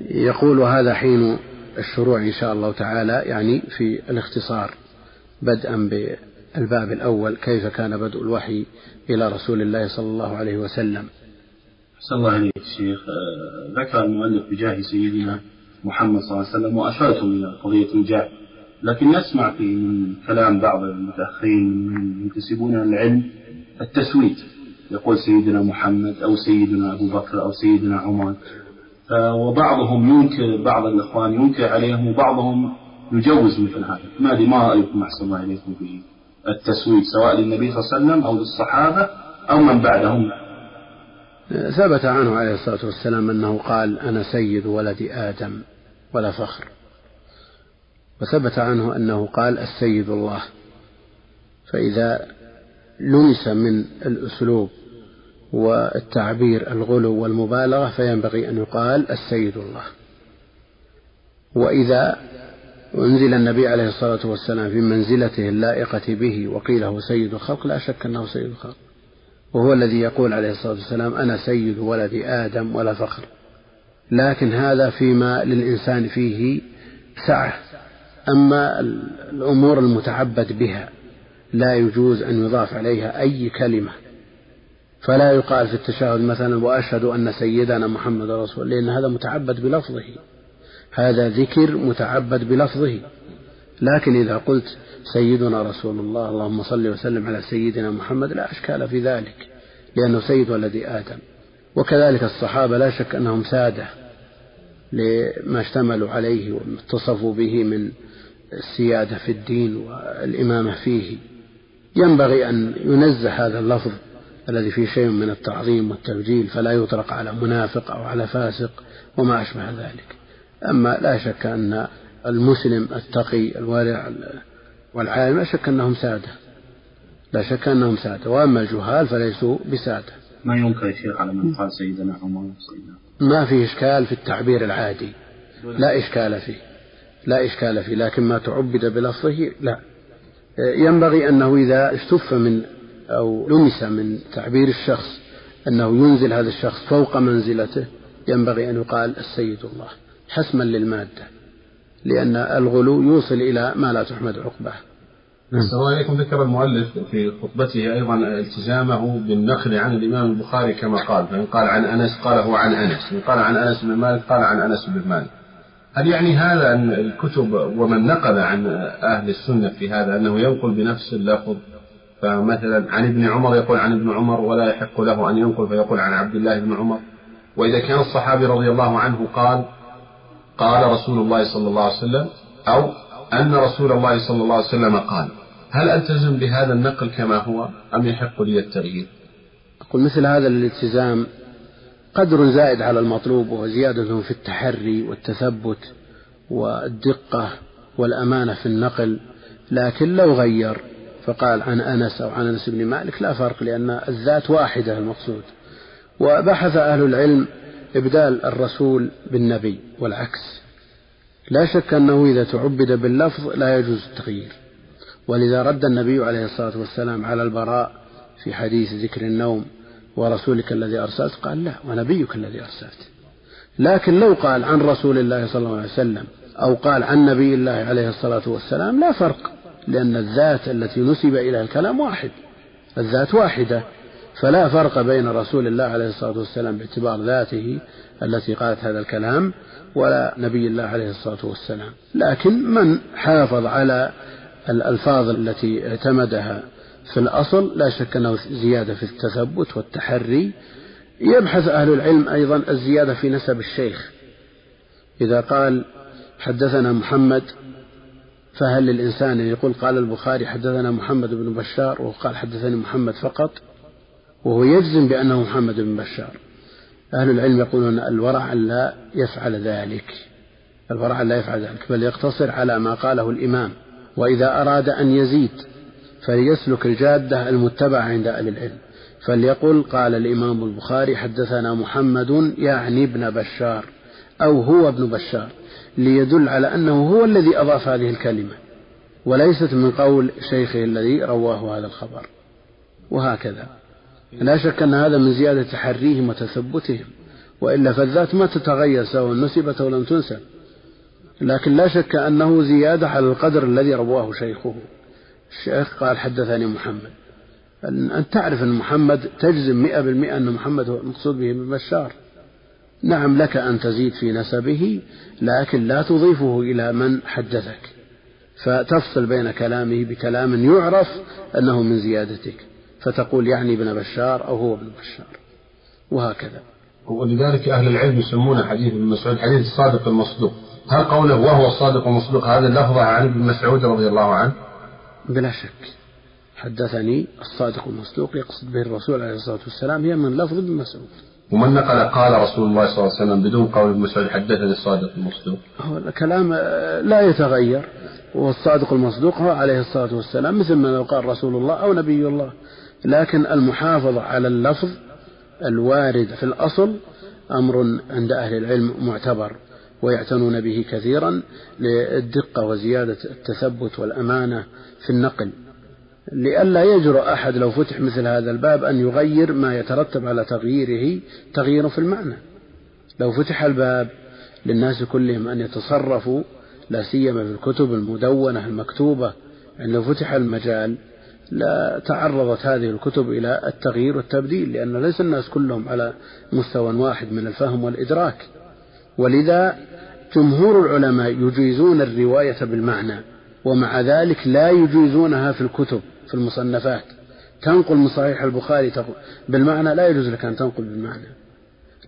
يقول هذا حين الشروع إن شاء الله تعالى يعني في الاختصار بدءا بالباب الأول كيف كان بدء الوحي إلى رسول الله صلى الله عليه وسلم. صلى الله عليه الشيخ آه، ذكر المؤلف بجاه سيدنا محمد صلى الله عليه وسلم وأشرتم إلى قضية الجاه لكن نسمع في من كلام بعض المتأخرين من ينتسبون العلم التسويد يقول سيدنا محمد أو سيدنا أبو بكر أو سيدنا عمر وبعضهم ينكر بعض الإخوان ينكر عليهم وبعضهم يجوز مثل هذا. ما أدري ما رأيكم أحسن الله إليكم في التسويد سواء للنبي صلى الله عليه وسلم أو للصحابة أو من بعدهم؟ ثبت عنه عليه الصلاة والسلام أنه قال أنا سيد ولد آدم ولا فخر. وثبت عنه أنه قال السيد الله. فإذا لمس من الأسلوب والتعبير الغلو والمبالغة فينبغي أن يقال السيد الله. وإذا أنزل النبي عليه الصلاة والسلام في منزلته اللائقة به وقيل هو سيد الخلق لا شك أنه سيد الخلق. وهو الذي يقول عليه الصلاة والسلام أنا سيد ولد آدم ولا فخر. لكن هذا فيما للإنسان فيه سعة. أما الأمور المتعبد بها لا يجوز أن يضاف عليها أي كلمة. فلا يقال في التشهد مثلا وأشهد أن سيدنا محمد رسول لأن هذا متعبد بلفظه. هذا ذكر متعبد بلفظه. لكن إذا قلت سيدنا رسول الله اللهم صل وسلم على سيدنا محمد لا أشكال في ذلك لأنه سيد ولد آدم. وكذلك الصحابة لا شك أنهم سادة لما اشتملوا عليه واتصفوا به من السيادة في الدين والإمامة فيه. ينبغي أن ينزه هذا اللفظ. الذي فيه شيء من التعظيم والتبجيل فلا يطلق على منافق أو على فاسق وما أشبه ذلك. أما لا شك أن المسلم التقي الورع والعالم لا شك أنهم سادة. لا شك أنهم سادة. وأما الجهال فليسوا بسادة. ما ينكر يا شيخ على من قال سيدنا عمر سيدنا ما في إشكال في التعبير العادي. لا إشكال فيه. لا إشكال فيه. لكن ما تعبد بلفظه لا. ينبغي أنه إذا استف من أو لمس من تعبير الشخص أنه ينزل هذا الشخص فوق منزلته ينبغي أن يقال السيد الله حسما للمادة لأن الغلو يوصل إلى ما لا تحمد عقباه. نعم. الله عليكم ذكر المؤلف في خطبته أيضا التزامه بالنقل عن الإمام البخاري كما قال فإن قال عن أنس قال هو عن أنس إن قال عن أنس بن مالك قال عن أنس بن مالك. هل يعني هذا أن الكتب ومن نقل عن أهل السنة في هذا أنه ينقل بنفس اللفظ؟ فمثلا عن ابن عمر يقول عن ابن عمر ولا يحق له أن ينقل فيقول عن عبد الله بن عمر. وإذا كان الصحابي رضي الله عنه قال قال رسول الله صلى الله عليه وسلم أو أن رسول الله صلى الله عليه وسلم قال هل ألتزم بهذا النقل كما هو أم يحق لي التغيير؟ أقول مثل هذا الالتزام قدر زائد على المطلوب وهو زيادة في التحري والتثبت والدقة والأمانة في النقل لكن لو غير فقال عن أنس أو عن أنس بن مالك لا فرق لأن الذات واحدة المقصود. وبحث أهل العلم إبدال الرسول بالنبي والعكس. لا شك أنه إذا تعبد باللفظ لا يجوز التغيير. ولذا رد النبي عليه الصلاة والسلام على البراء في حديث ذكر النوم ورسولك الذي أرسلت قال لا ونبيك الذي أرسلت. لكن لو قال عن رسول الله صلى الله عليه وسلم أو قال عن نبي الله عليه الصلاة والسلام لا فرق. لأن الذات التي نسب إلى الكلام واحد الذات واحدة. فلا فرق بين رسول الله عليه الصلاة والسلام باعتبار ذاته التي قالت هذا الكلام ولا نبي الله عليه الصلاة والسلام. لكن من حافظ على الألفاظ التي اعتمدها في الأصل لا شك أنه زيادة في التثبت والتحري. يبحث أهل العلم أيضا الزيادة في نسب الشيخ. إذا قال حدثنا محمد فهل للإنسان أن يقول قال البخاري حدثنا محمد بن بشار وقال حدثني محمد فقط وهو يجزم بأنه محمد بن بشار. أهل العلم يقولون الورع لا يفعل ذلك الورع لا يفعل ذلك بل يقتصر على ما قاله الإمام وإذا أراد أن يزيد فليسلك الجادة المتبعة عند أهل العلم. فليقل قال الإمام البخاري حدثنا محمد يعني ابن بشار أو هو ابن بشار. ليدل على أنه هو الذي أضاف هذه الكلمة وليست من قول شيخه الذي رواه هذا الخبر. وهكذا. لا شك أن هذا من زيادة تحريهم وتثبتهم وإلا فالذات ما تتغير سواء نسبت أو لم تنسب. لكن لا شك أنه زيادة على القدر الذي رواه شيخه. الشيخ قال حدثني محمد. أن تعرف أن محمد تجزم مئة بالمئة أن محمد هو المقصود به ابن بشار. نعم لك أن تزيد في نسبه لكن لا تضيفه إلى من حدثك. فتفصل بين كلامه بكلام يعرف أنه من زيادتك. فتقول يعني ابن بشار أو هو ابن بشار. وهكذا. ولذلك أهل العلم يسمون حديث ابن مسعود حديث الصادق المصدوق. هل قوله وهو الصادق المصدوق هذا اللفظة عن ابن مسعود رضي الله عنه؟ بلا شك. حدثني الصادق المصدوق يقصد به الرسول عليه الصلاة والسلام هي من لفظ ابن مسعود. ومن نقل قال رسول الله صلى الله عليه وسلم بدون قول ابن مسعود حدثني الصادق المصدوق. هو الكلام لا يتغير. والصادق المصدوق هو عليه الصلاة والسلام مثل ما لو قال رسول الله أو نبي الله. لكن المحافظة على اللفظ الوارد في الأصل أمر عند أهل العلم معتبر ويعتنون به كثيرا للدقة وزيادة التثبت والأمانة في النقل. لئلا يجرؤ أحد لو فتح مثل هذا الباب أن يغير ما يترتب على تغييره تغيير في المعنى. لو فتح الباب للناس كلهم أن يتصرفوا لا سيما في الكتب المدونة المكتوبة يعني لو فتح المجال لا تعرضت هذه الكتب إلى التغيير والتبديل لأن ليس الناس كلهم على مستوى واحد من الفهم والإدراك. ولذا جمهور العلماء يجيزون الرواية بالمعنى ومع ذلك لا يجيزونها في الكتب. في المصنفات. تنقل من صحيح البخاري بالمعنى لا يجوز لك أن تنقل بالمعنى.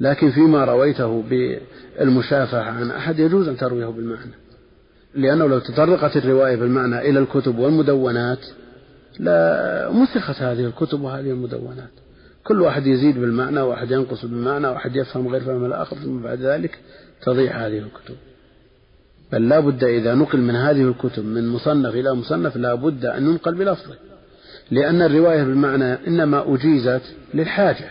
لكن فيما رويته بالمشافهة عن أحد يجوز أن ترويه بالمعنى. لأنه لو تطرقت الرواية بالمعنى إلى الكتب والمدونات لا مسخت هذه الكتب وهذه المدونات. كل واحد يزيد بالمعنى واحد ينقص بالمعنى واحد يفهم غير فهم الآخر ثم بعد ذلك تضيع هذه الكتب. بل لا بد إذا نقل من هذه الكتب من مصنف إلى مصنف لا بد أن ينقل بلفظه. لأن الرواية بالمعنى إنما أجيزت للحاجة.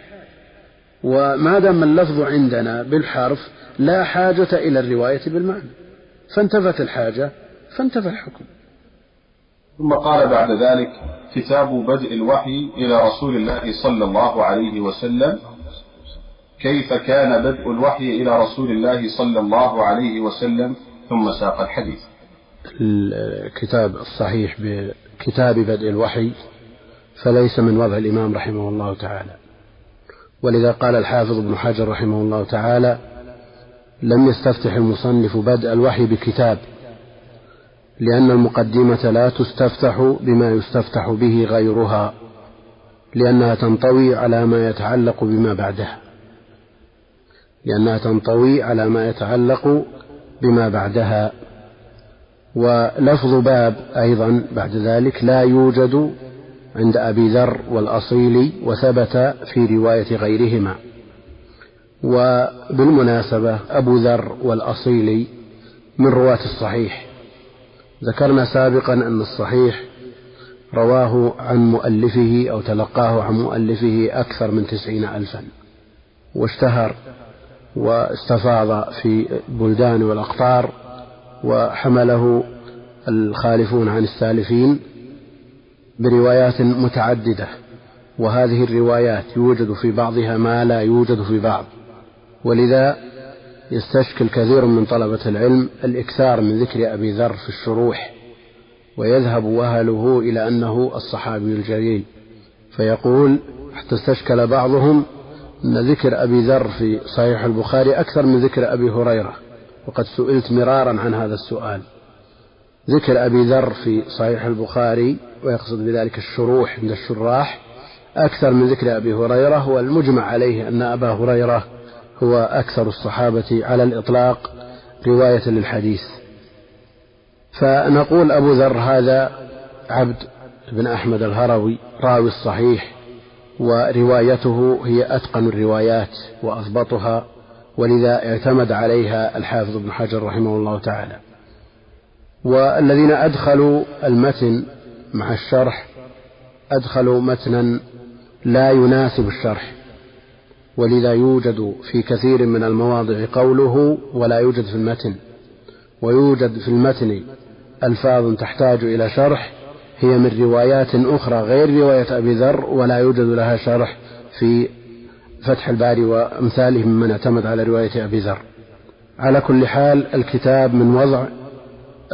وما دام اللفظ عندنا بالحرف لا حاجة إلى الرواية بالمعنى. فانتفت الحاجة فانتفى الحكم. ثم قال بعد ذلك كتاب بدء الوحي إلى رسول الله صلى الله عليه وسلم. كيف كان بدء الوحي إلى رسول الله صلى الله عليه وسلم؟ ثم ساق الحديث. الكتاب الصحيح بكتاب بدء الوحي فليس من وضع الإمام رحمه الله تعالى. ولذا قال الحافظ ابن حجر رحمه الله تعالى لم يستفتح المصنف بدء الوحي بكتاب لأن المقدمة لا تستفتح بما يستفتح به غيرها لأنها تنطوي على ما يتعلق بما بعدها. لأنها تنطوي على ما يتعلق بما بعدها. ولفظ باب أيضا بعد ذلك لا يوجد عند أبي ذر والأصيلي وثبت في رواية غيرهما. وبالمناسبة أبو ذر والأصيلي من رواة الصحيح. ذكرنا سابقا أن الصحيح رواه عن مؤلفه أو تلقاه عن مؤلفه أكثر من تسعين ألفا. واشتهر واستفاض في البلدان والأقطار وحمله الخالفون عن السالفين بروايات متعددة وهذه الروايات يوجد في بعضها ما لا يوجد في بعض. ولذا يستشكل كثير من طلبة العلم الإكثار من ذكر أبي ذر في الشروح ويذهب وهله إلى أنه الصحابي الجليل. فيقول حتى استشكل بعضهم أن ذكر أبي ذر في صحيح البخاري أكثر من ذكر أبي هريرة. وقد سئلت مرارا عن هذا السؤال. ذكر أبي ذر في صحيح البخاري ويقصد بذلك الشروح عند الشراح. أكثر من ذكر أبي هريرة والمجمع عليه أن أبا هريرة هو أكثر الصحابة على الإطلاق رواية للحديث. فنقول أبو ذر هذا عبد بن أحمد الهروي راوي الصحيح وروايته هي أتقن الروايات وأضبطها ولذا اعتمد عليها الحافظ ابن حجر رحمه الله تعالى. والذين أدخلوا المتن مع الشرح أدخلوا متنا لا يناسب الشرح ولذا يوجد في كثير من المواضع قوله ولا يوجد في المتن ويوجد في المتن ألفاظ تحتاج إلى شرح هي من روايات أخرى غير رواية أبي ذر ولا يوجد لها شرح في فتح الباري وأمثاله ممن اعتمد على رواية أبي ذر. على كل حال الكتاب من وضع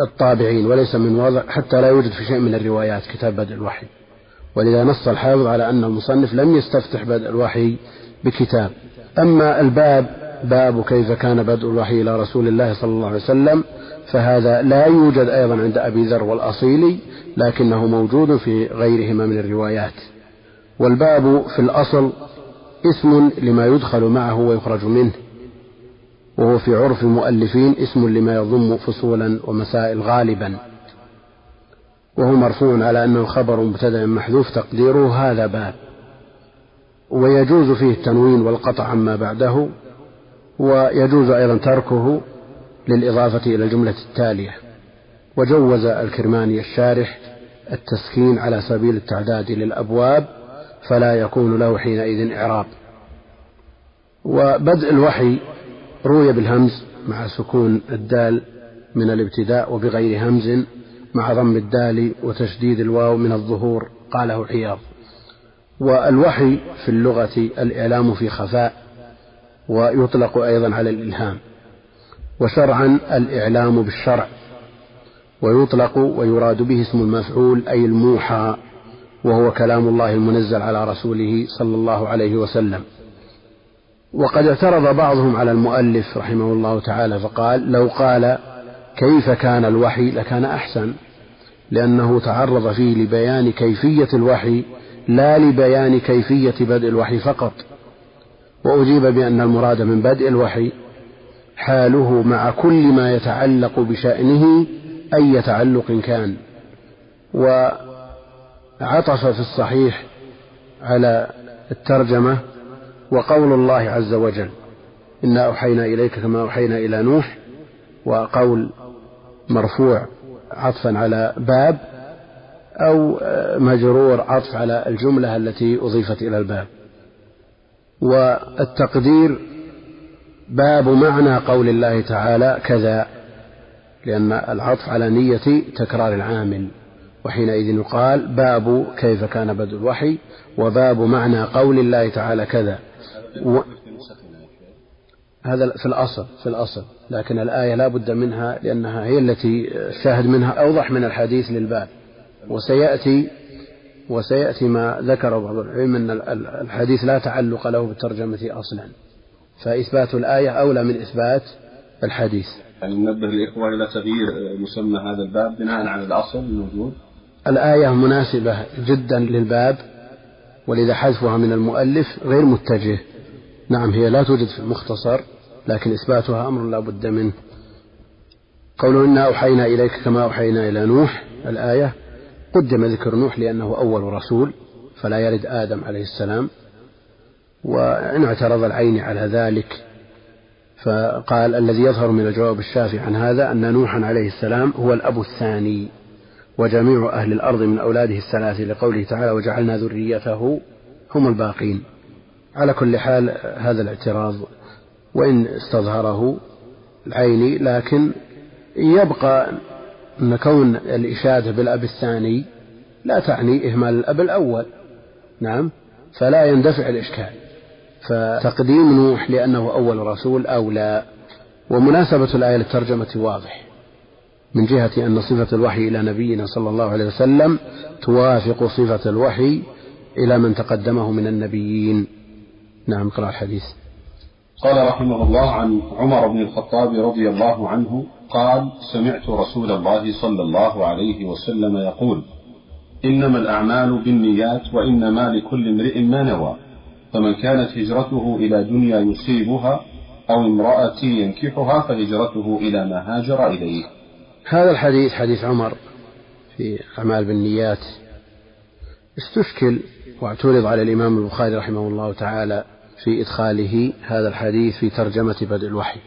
الطابعين وليس من وضع حتى لا يوجد في شيء من الروايات كتاب بدء الوحي. ولذا نص الحافظ على أن المصنف لم يستفتح بدء الوحي بكتاب. أما الباب باب كيف كان بدء الوحي إلى رسول الله صلى الله عليه وسلم فهذا لا يوجد أيضا عند أبي ذر والأصيلي لكنه موجود في غيرهما من الروايات. والباب في الأصل اسم لما يدخل معه ويخرج منه. وهو في عرف المؤلفين اسم لما يضم فصولا ومسائل غالبا. وهو مرفوع على أنه خبر مبتدأ محذوف تقديره هذا باب. ويجوز فيه التنوين والقطع عما بعده ويجوز أيضا تركه للإضافة إلى الجملة التالية. وجوز الكرماني الشارح التسكين على سبيل التعداد للأبواب فلا يكون له حينئذ إعراب. وبدء الوحي روي بالهمز مع سكون الدال من الابتداء وبغير همز مع ضم الدال وتشديد الواو من الظهور قاله حياض والوحي في اللغة الإعلام في خفاء ويطلق أيضا على الإلهام. وشرعا الإعلام بالشرع ويطلق ويراد به اسم المفعول أي الموحى وهو كلام الله المنزل على رسوله صلى الله عليه وسلم. وقد اعترض بعضهم على المؤلف رحمه الله تعالى فقال لو قال كيف كان الوحي لكان أحسن لأنه تعرض فيه لبيان كيفية الوحي لا لبيان كيفية بدء الوحي فقط. وأجيب بأن المراد من بدء الوحي حاله مع كل ما يتعلق بشأنه أي تعلق كان. وعطف في الصحيح على الترجمة وقول الله عز وجل إنا أوحينا إليك كما أوحينا إلى نوح وقول مرفوع عطفا على باب أو مجرور عطف على الجملة التي أضيفت إلى الباب. والتقدير باب معنى قول الله تعالى كذا لأن العطف على نية تكرار العامل وحينئذ يقال باب كيف كان بدء الوحي وباب معنى قول الله تعالى كذا. و... هذا في الأصل في الأصل. لكن الآية لا بد منها لأنها هي التي شاهد منها أوضح من الحديث للباب. وسيأتي وسيأتي ما ذكر بعض العلم أن الحديث لا تعلق له بالترجمة أصلا. فإثبات الآية أولى من إثبات الحديث. يعني ننبه الإخوة إلى تغيير مسمى هذا الباب بناء على الأصل الموجود. الآية مناسبة جدا للباب ولذا حذفها من المؤلف غير متجه. نعم هي لا توجد في المختصر لكن إثباتها أمر لا بد منه. قوله إنا أوحينا إليك كما أوحينا إلى نوح الآية قدم ذكر نوح لأنه أول رسول فلا يرد آدم عليه السلام وإن اعترض العين على ذلك فقال الذي يظهر من الجواب الشافي عن هذا أن نوحا عليه السلام هو الأب الثاني وجميع أهل الأرض من أولاده الثلاثة لقوله تعالى وجعلنا ذريته هم الباقين على كل حال هذا الاعتراض وإن استظهره العيني لكن يبقى أن كون الإشادة بالأب الثاني لا تعني إهمال الأب الأول. نعم؟ فلا يندفع الإشكال. فتقديم نوح لأنه أول رسول أولى. ومناسبة الآية للترجمة واضح. من جهة أن صفة الوحي إلى نبينا صلى الله عليه وسلم توافق صفة الوحي إلى من تقدمه من النبيين. نعم قرأ الحديث. قال رحمه الله عن عمر بن الخطاب رضي الله عنه قال سمعت رسول الله صلى الله عليه وسلم يقول إنما الأعمال بالنيات وإنما لكل امرئ ما نوى فمن كانت هجرته إلى دنيا يصيبها أو امرأة ينكحها فهجرته إلى ما هاجر إليه. هذا الحديث حديث عمر في أعمال بالنيات استشكل واعترض على الإمام البخاري رحمه الله تعالى في إدخاله هذا الحديث في ترجمة بدء الوحي.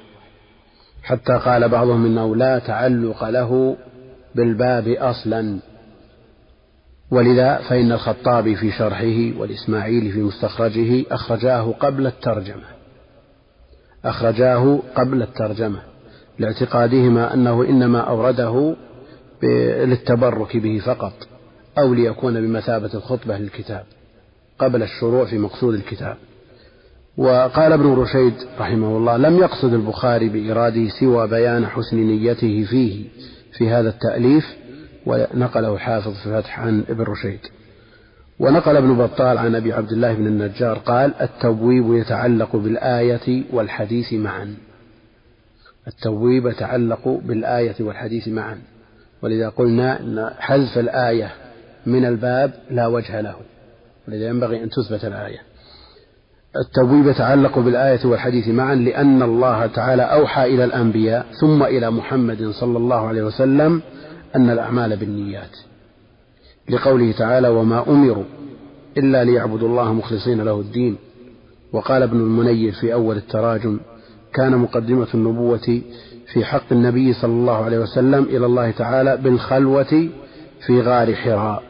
حتى قال بعضهم إنه لا تعلق له بالباب أصلا. ولذا فإن الخطابي في شرحه والإسماعيلي في مستخرجه أخرجاه قبل الترجمة. أخرجاه قبل الترجمة. لاعتقادهما أنه إنما أورده للتبرك به فقط أو ليكون بمثابة الخطبة للكتاب قبل الشروع في مقصود الكتاب. وقال ابن رشيد رحمه الله لم يقصد البخاري بإراده سوى بيان حسن نيته فيه في هذا التأليف ونقله الحافظ في الفتح عن ابن رشيد. ونقل ابن بطال عن أبي عبد الله بن النجار قال التبويب يتعلق بالآية والحديث معا. التبويب يتعلق بالآية والحديث معا. ولذا قلنا أن حذف الآية من الباب لا وجه له. ولذا ينبغي أن تثبت الآية. التبويب يتعلق بالآية والحديث معا لأن الله تعالى أوحى إلى الأنبياء ثم إلى محمد صلى الله عليه وسلم أن الأعمال بالنيات. لقوله تعالى وما أمروا إلا ليعبدوا الله مخلصين له الدين. وقال ابن المنير في أول التراجم كان مقدمة النبوة في حق النبي صلى الله عليه وسلم إلى الله تعالى بالخلوة في غار حراء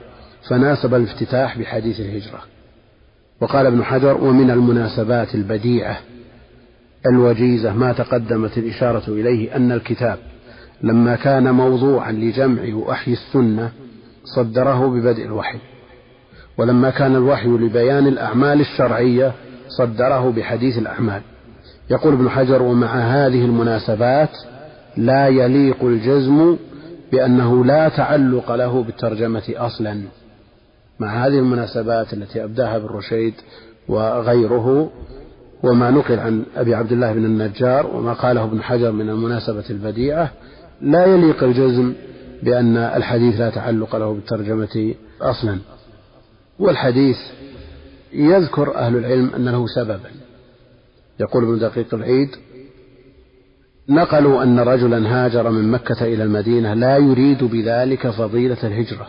فناسب الافتتاح بحديث الهجرة. وقال ابن حجر ومن المناسبات البديعة الوجيزة ما تقدمت الإشارة إليه أن الكتاب لما كان موضوعا لجمع وأحيي السنة صدره ببدء الوحي ولما كان الوحي لبيان الأعمال الشرعية صدره بحديث الأعمال. يقول ابن حجر ومع هذه المناسبات لا يليق الجزم بأنه لا تعلق له بالترجمة أصلا. مع هذه المناسبات التي أبداها ابن رشيد وغيره وما نقل عن أبي عبد الله بن النجار وما قاله ابن حجر من المناسبة البديعة لا يليق الجزم بأن الحديث لا تعلق له بالترجمة أصلا. والحديث يذكر أهل العلم أن له سببا. يقول ابن دقيق العيد نقلوا أن رجلا هاجر من مكة إلى المدينة لا يريد بذلك فضيلة الهجرة.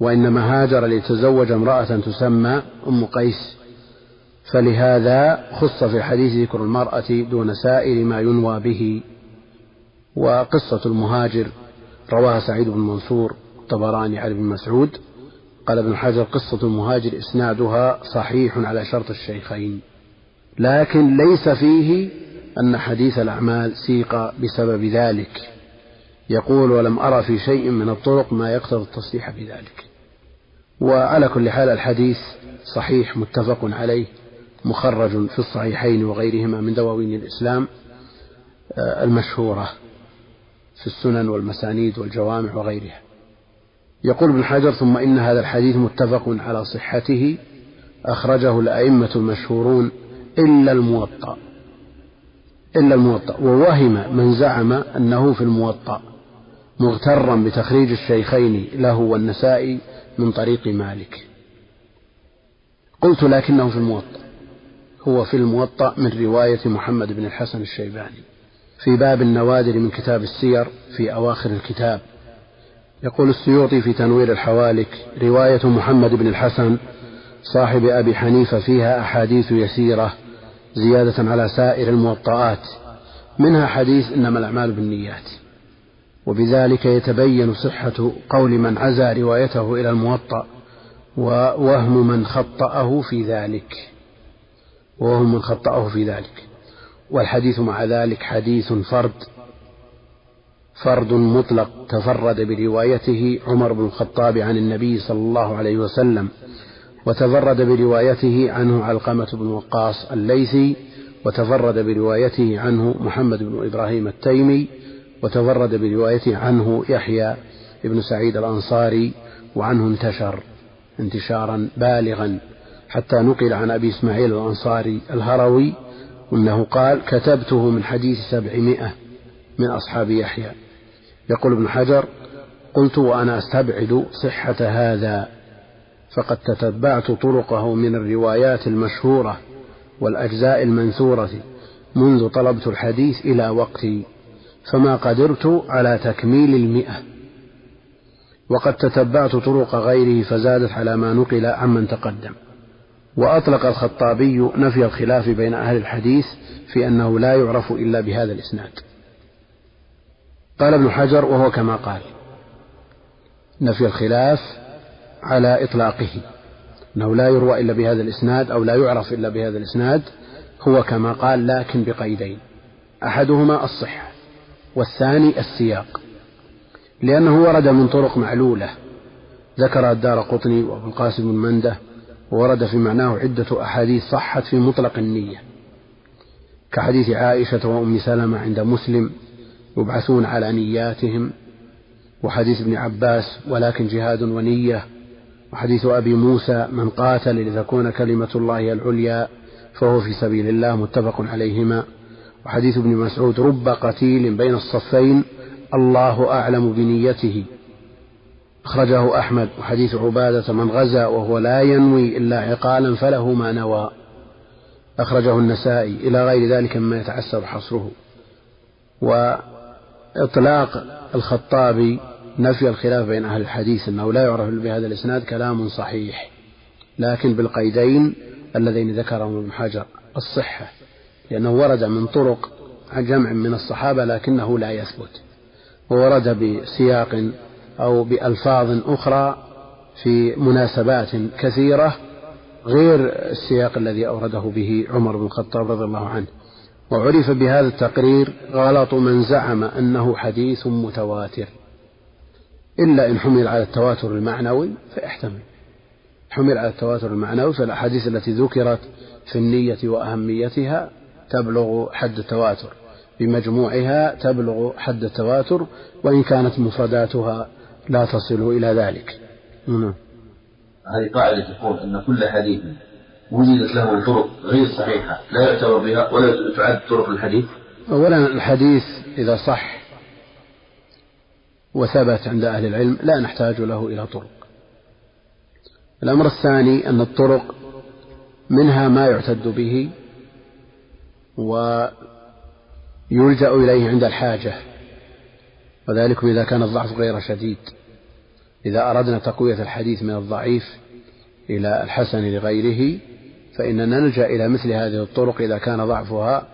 وإنما هاجر ليتزوج امرأة تسمى أم قيس فلهذا خص في الحديث ذكر المرأة دون سائر ما ينوى به. وقصة المهاجر رواها سعيد بن منصور الطبراني عن ابن مسعود قال ابن حجر قصة المهاجر إسنادها صحيح على شرط الشيخين. لكن ليس فيه أن حديث الأعمال سيق بسبب ذلك. يقول ولم أرى في شيء من الطرق ما يقتضي التصريح بذلك. وعلى كل حال الحديث صحيح متفق عليه مخرج في الصحيحين وغيرهما من دواوين الإسلام آه، المشهورة في السنن والمسانيد والجوامع وغيرها. يقول ابن حجر ثم إن هذا الحديث متفق على صحته أخرجه الأئمة المشهورون إلا الموطأ إلا الموطأ ووهم من زعم أنه في الموطأ مغترا بتخريج الشيخين له والنسائي من طريق مالك. قلت لكنه في الموطأ. هو في الموطأ من رواية محمد بن الحسن الشيباني. في باب النوادر من كتاب السير في أواخر الكتاب. يقول السيوطي في تنوير الحوالك رواية محمد بن الحسن صاحب أبي حنيفة فيها أحاديث يسيرة زيادة على سائر الموطئات منها حديث إنما الأعمال بالنيات. وبذلك يتبين صحة قول من عزى روايته إلى الموطأ ووهم من خطأه في ذلك. ووهم من خطأه في ذلك. والحديث مع ذلك حديث فرد. فرد مطلق تفرد بروايته عمر بن الخطاب عن النبي صلى الله عليه وسلم وتفرد بروايته عنه علقمة بن وقاص الليثي وتفرد بروايته عنه محمد بن إبراهيم التيمي وتفرد بروايته عنه يحيى بن سعيد الأنصاري وعنه انتشر انتشارا بالغا حتى نقل عن أبي إسماعيل الأنصاري الهروي أنه قال كتبته من حديث سبعمائة من أصحاب يحيى يقول ابن حجر قلت وأنا أستبعد صحة هذا فقد تتبعت طرقه من الروايات المشهورة والأجزاء المنثورة منذ طلبت الحديث إلى وقتي فما قدرت على تكميل المئة. وقد تتبعت طرق غيره فزادت على ما نقل عمن تقدم. وأطلق الخطابي نفي الخلاف بين أهل الحديث في أنه لا يعرف إلا بهذا الإسناد. قال ابن حجر وهو كما قال نفي الخلاف على إطلاقه. أنه لا يروى إلا بهذا الإسناد أو لا يعرف إلا بهذا الإسناد هو كما قال لكن بقيدين. أحدهما الصحة. والثاني السياق. لأنه ورد من طرق معلولة. ذكر الدار قطني وأبو القاسم بن مندة ورد في معناه عدة أحاديث صحت في مطلق النية. كحديث عائشة وأم سلمة عند مسلم يبعثون على نياتهم وحديث ابن عباس ولكن جهاد ونية وحديث أبي موسى من قاتل لتكون كلمة الله العليا فهو في سبيل الله متفق عليهما. وحديث ابن مسعود رب قتيل بين الصفين الله أعلم بنيته. أخرجه أحمد. وحديث عبادة من غزا وهو لا ينوي إلا عقالا فله ما نوى. أخرجه النسائي. إلى غير ذلك مما يتعسر حصره. وإطلاق الخطابي نفي الخلاف بين أهل الحديث أنه لا يعرف بهذا الإسناد كلام صحيح. لكن بالقيدين اللذين ذكرهم ابن حجر. الصحة. لأنه ورد من طرق جمع من الصحابة لكنه لا يثبت. وورد بسياق أو بألفاظ أخرى في مناسبات كثيرة غير السياق الذي أورده به عمر بن الخطاب رضي الله عنه. وعرف بهذا التقرير غلط من زعم أنه حديث متواتر. إلا إن حمل على التواتر المعنوي فيحتمل حمل على التواتر المعنوي فالأحاديث التي ذكرت في النية وأهميتها تبلغ حد التواتر. بمجموعها تبلغ حد التواتر وإن كانت مفرداتها لا تصل إلى ذلك. نعم هذه قاعدة تقول أن كل حديث وجدت له طرق غير صحيحة لا يعتبر بها ولا تعد طرق الحديث؟ أولا الحديث إذا صح وثبت عند أهل العلم لا نحتاج له إلى طرق. الأمر الثاني أن الطرق منها ما يعتد به ويلجأ إليه عند الحاجة وذلك إذا كان الضعف غير شديد إذا أردنا تقوية الحديث من الضعيف إلى الحسن لغيره فإننا نلجأ إلى مثل هذه الطرق إذا كان ضعفها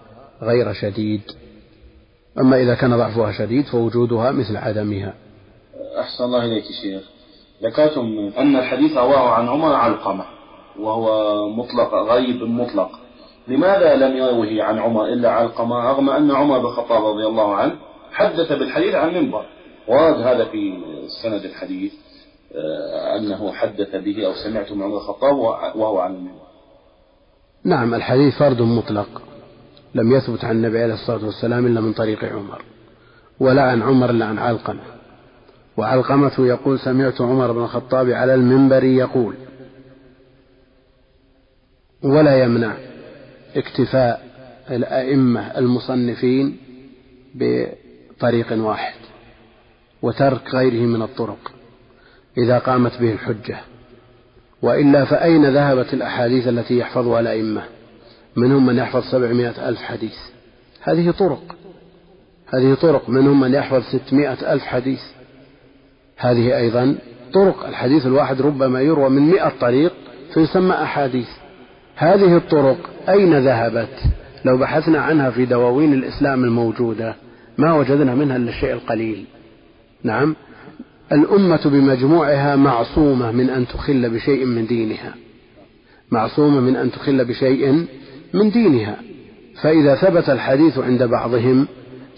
غير شديد. أما إذا كان ضعفها شديد فوجودها مثل عدمها. أحسن الله إليك شيخ. ذكرتم أن الحديث رواه عن عمر علقمة وهو مطلق غيب مطلق. لماذا لم يروه عن عمر إلا علقمة رغم أن عمر بن الخطاب رضي الله عنه حدث بالحديث عن منبر ورد هذا في سند الحديث آه، أنه حدث به أو سمعت من عمر الخطاب وهو عن المنبر. نعم الحديث فرد مطلق. لم يثبت عن النبي عليه الصلاة والسلام إلا من طريق عمر. ولا عن عمر إلا عن علقمة. وعلقمة يقول سمعت عمر بن الخطاب على المنبر يقول ولا يمنع. اكتفاء الأئمة المصنفين بطريق واحد وترك غيره من الطرق إذا قامت به الحجة. وإلا فأين ذهبت الأحاديث التي يحفظها الأئمة؟ منهم من يحفظ سبعمائة ألف حديث. هذه طرق. هذه طرق. منهم من يحفظ ستمائة ألف حديث. هذه أيضا طرق. الحديث الواحد ربما يروى من مئة طريق فيسمى أحاديث. هذه الطرق أين ذهبت؟ لو بحثنا عنها في دواوين الإسلام الموجودة ما وجدنا منها إلا الشيء القليل. نعم الأمة بمجموعها معصومة من أن تخل بشيء من دينها. معصومة من أن تخل بشيء من دينها. فإذا ثبت الحديث عند بعضهم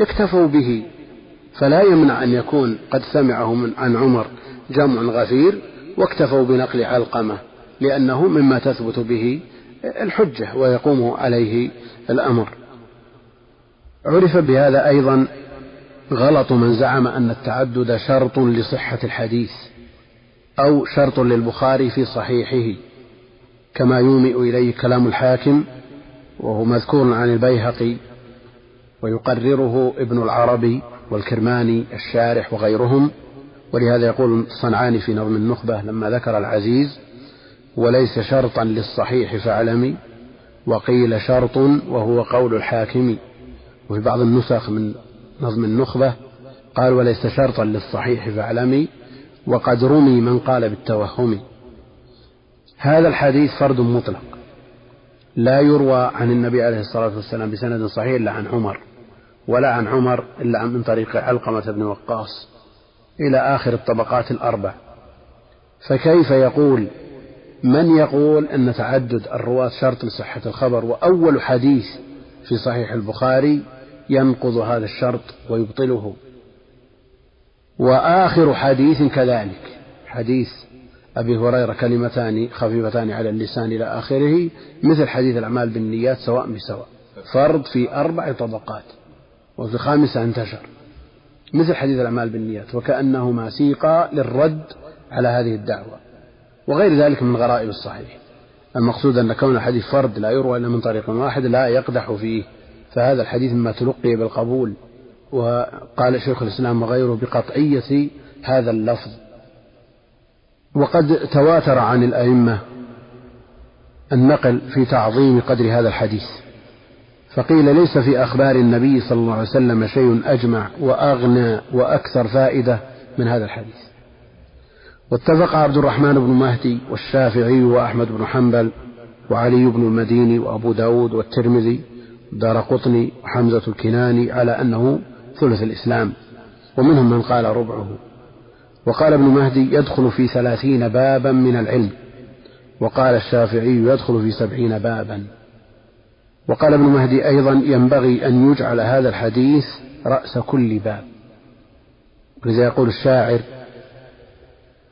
اكتفوا به. فلا يمنع أن يكون قد سمعه من عن عمر جمع غفير واكتفوا بنقل علقمة لأنه مما تثبت به الحجة ويقوم عليه الأمر. عرف بهذا أيضا غلط من زعم أن التعدد شرط لصحة الحديث أو شرط للبخاري في صحيحه كما يومئ إليه كلام الحاكم وهو مذكور عن البيهقي ويقرره ابن العربي والكرماني الشارح وغيرهم ولهذا يقول الصنعاني في نظم النخبة لما ذكر العزيز وليس شرطا للصحيح فاعلمي وقيل شرط وهو قول الحاكم. وفي بعض النسخ من نظم النخبة قال وليس شرطا للصحيح فاعلمي وقد رمي من قال بالتوهم. هذا الحديث فرد مطلق. لا يروى عن النبي عليه الصلاة والسلام بسند صحيح إلا عن عمر ولا عن عمر إلا من طريق علقمة بن وقاص إلى آخر الطبقات الأربع. فكيف يقول من يقول أن تعدد الرواة شرط لصحة الخبر وأول حديث في صحيح البخاري ينقض هذا الشرط ويبطله. وآخر حديث كذلك حديث أبي هريرة كلمتان خفيفتان على اللسان إلى آخره مثل حديث الأعمال بالنيات سواء بسواء. فرض في أربع طبقات وفي الخامسة انتشر. مثل حديث الأعمال بالنيات وكأنهما سيقا للرد على هذه الدعوة. وغير ذلك من غرائب الصحيح. المقصود أن كون الحديث فرد لا يروى إلا من طريق واحد لا يقدح فيه. فهذا الحديث مما تلقي بالقبول. وقال شيخ الإسلام وغيره بقطعية هذا اللفظ. وقد تواتر عن الأئمة النقل في تعظيم قدر هذا الحديث. فقيل ليس في أخبار النبي صلى الله عليه وسلم شيء أجمع وأغنى وأكثر فائدة من هذا الحديث. واتفق عبد الرحمن بن مهدي والشافعي وأحمد بن حنبل وعلي بن المديني وأبو داود والترمذي دار قطني وحمزة الكناني على أنه ثلث الإسلام ومنهم من قال ربعه. وقال ابن مهدي يدخل في ثلاثين بابا من العلم وقال الشافعي يدخل في سبعين بابا. وقال ابن مهدي أيضا ينبغي أن يجعل هذا الحديث رأس كل باب. لذا يقول الشاعر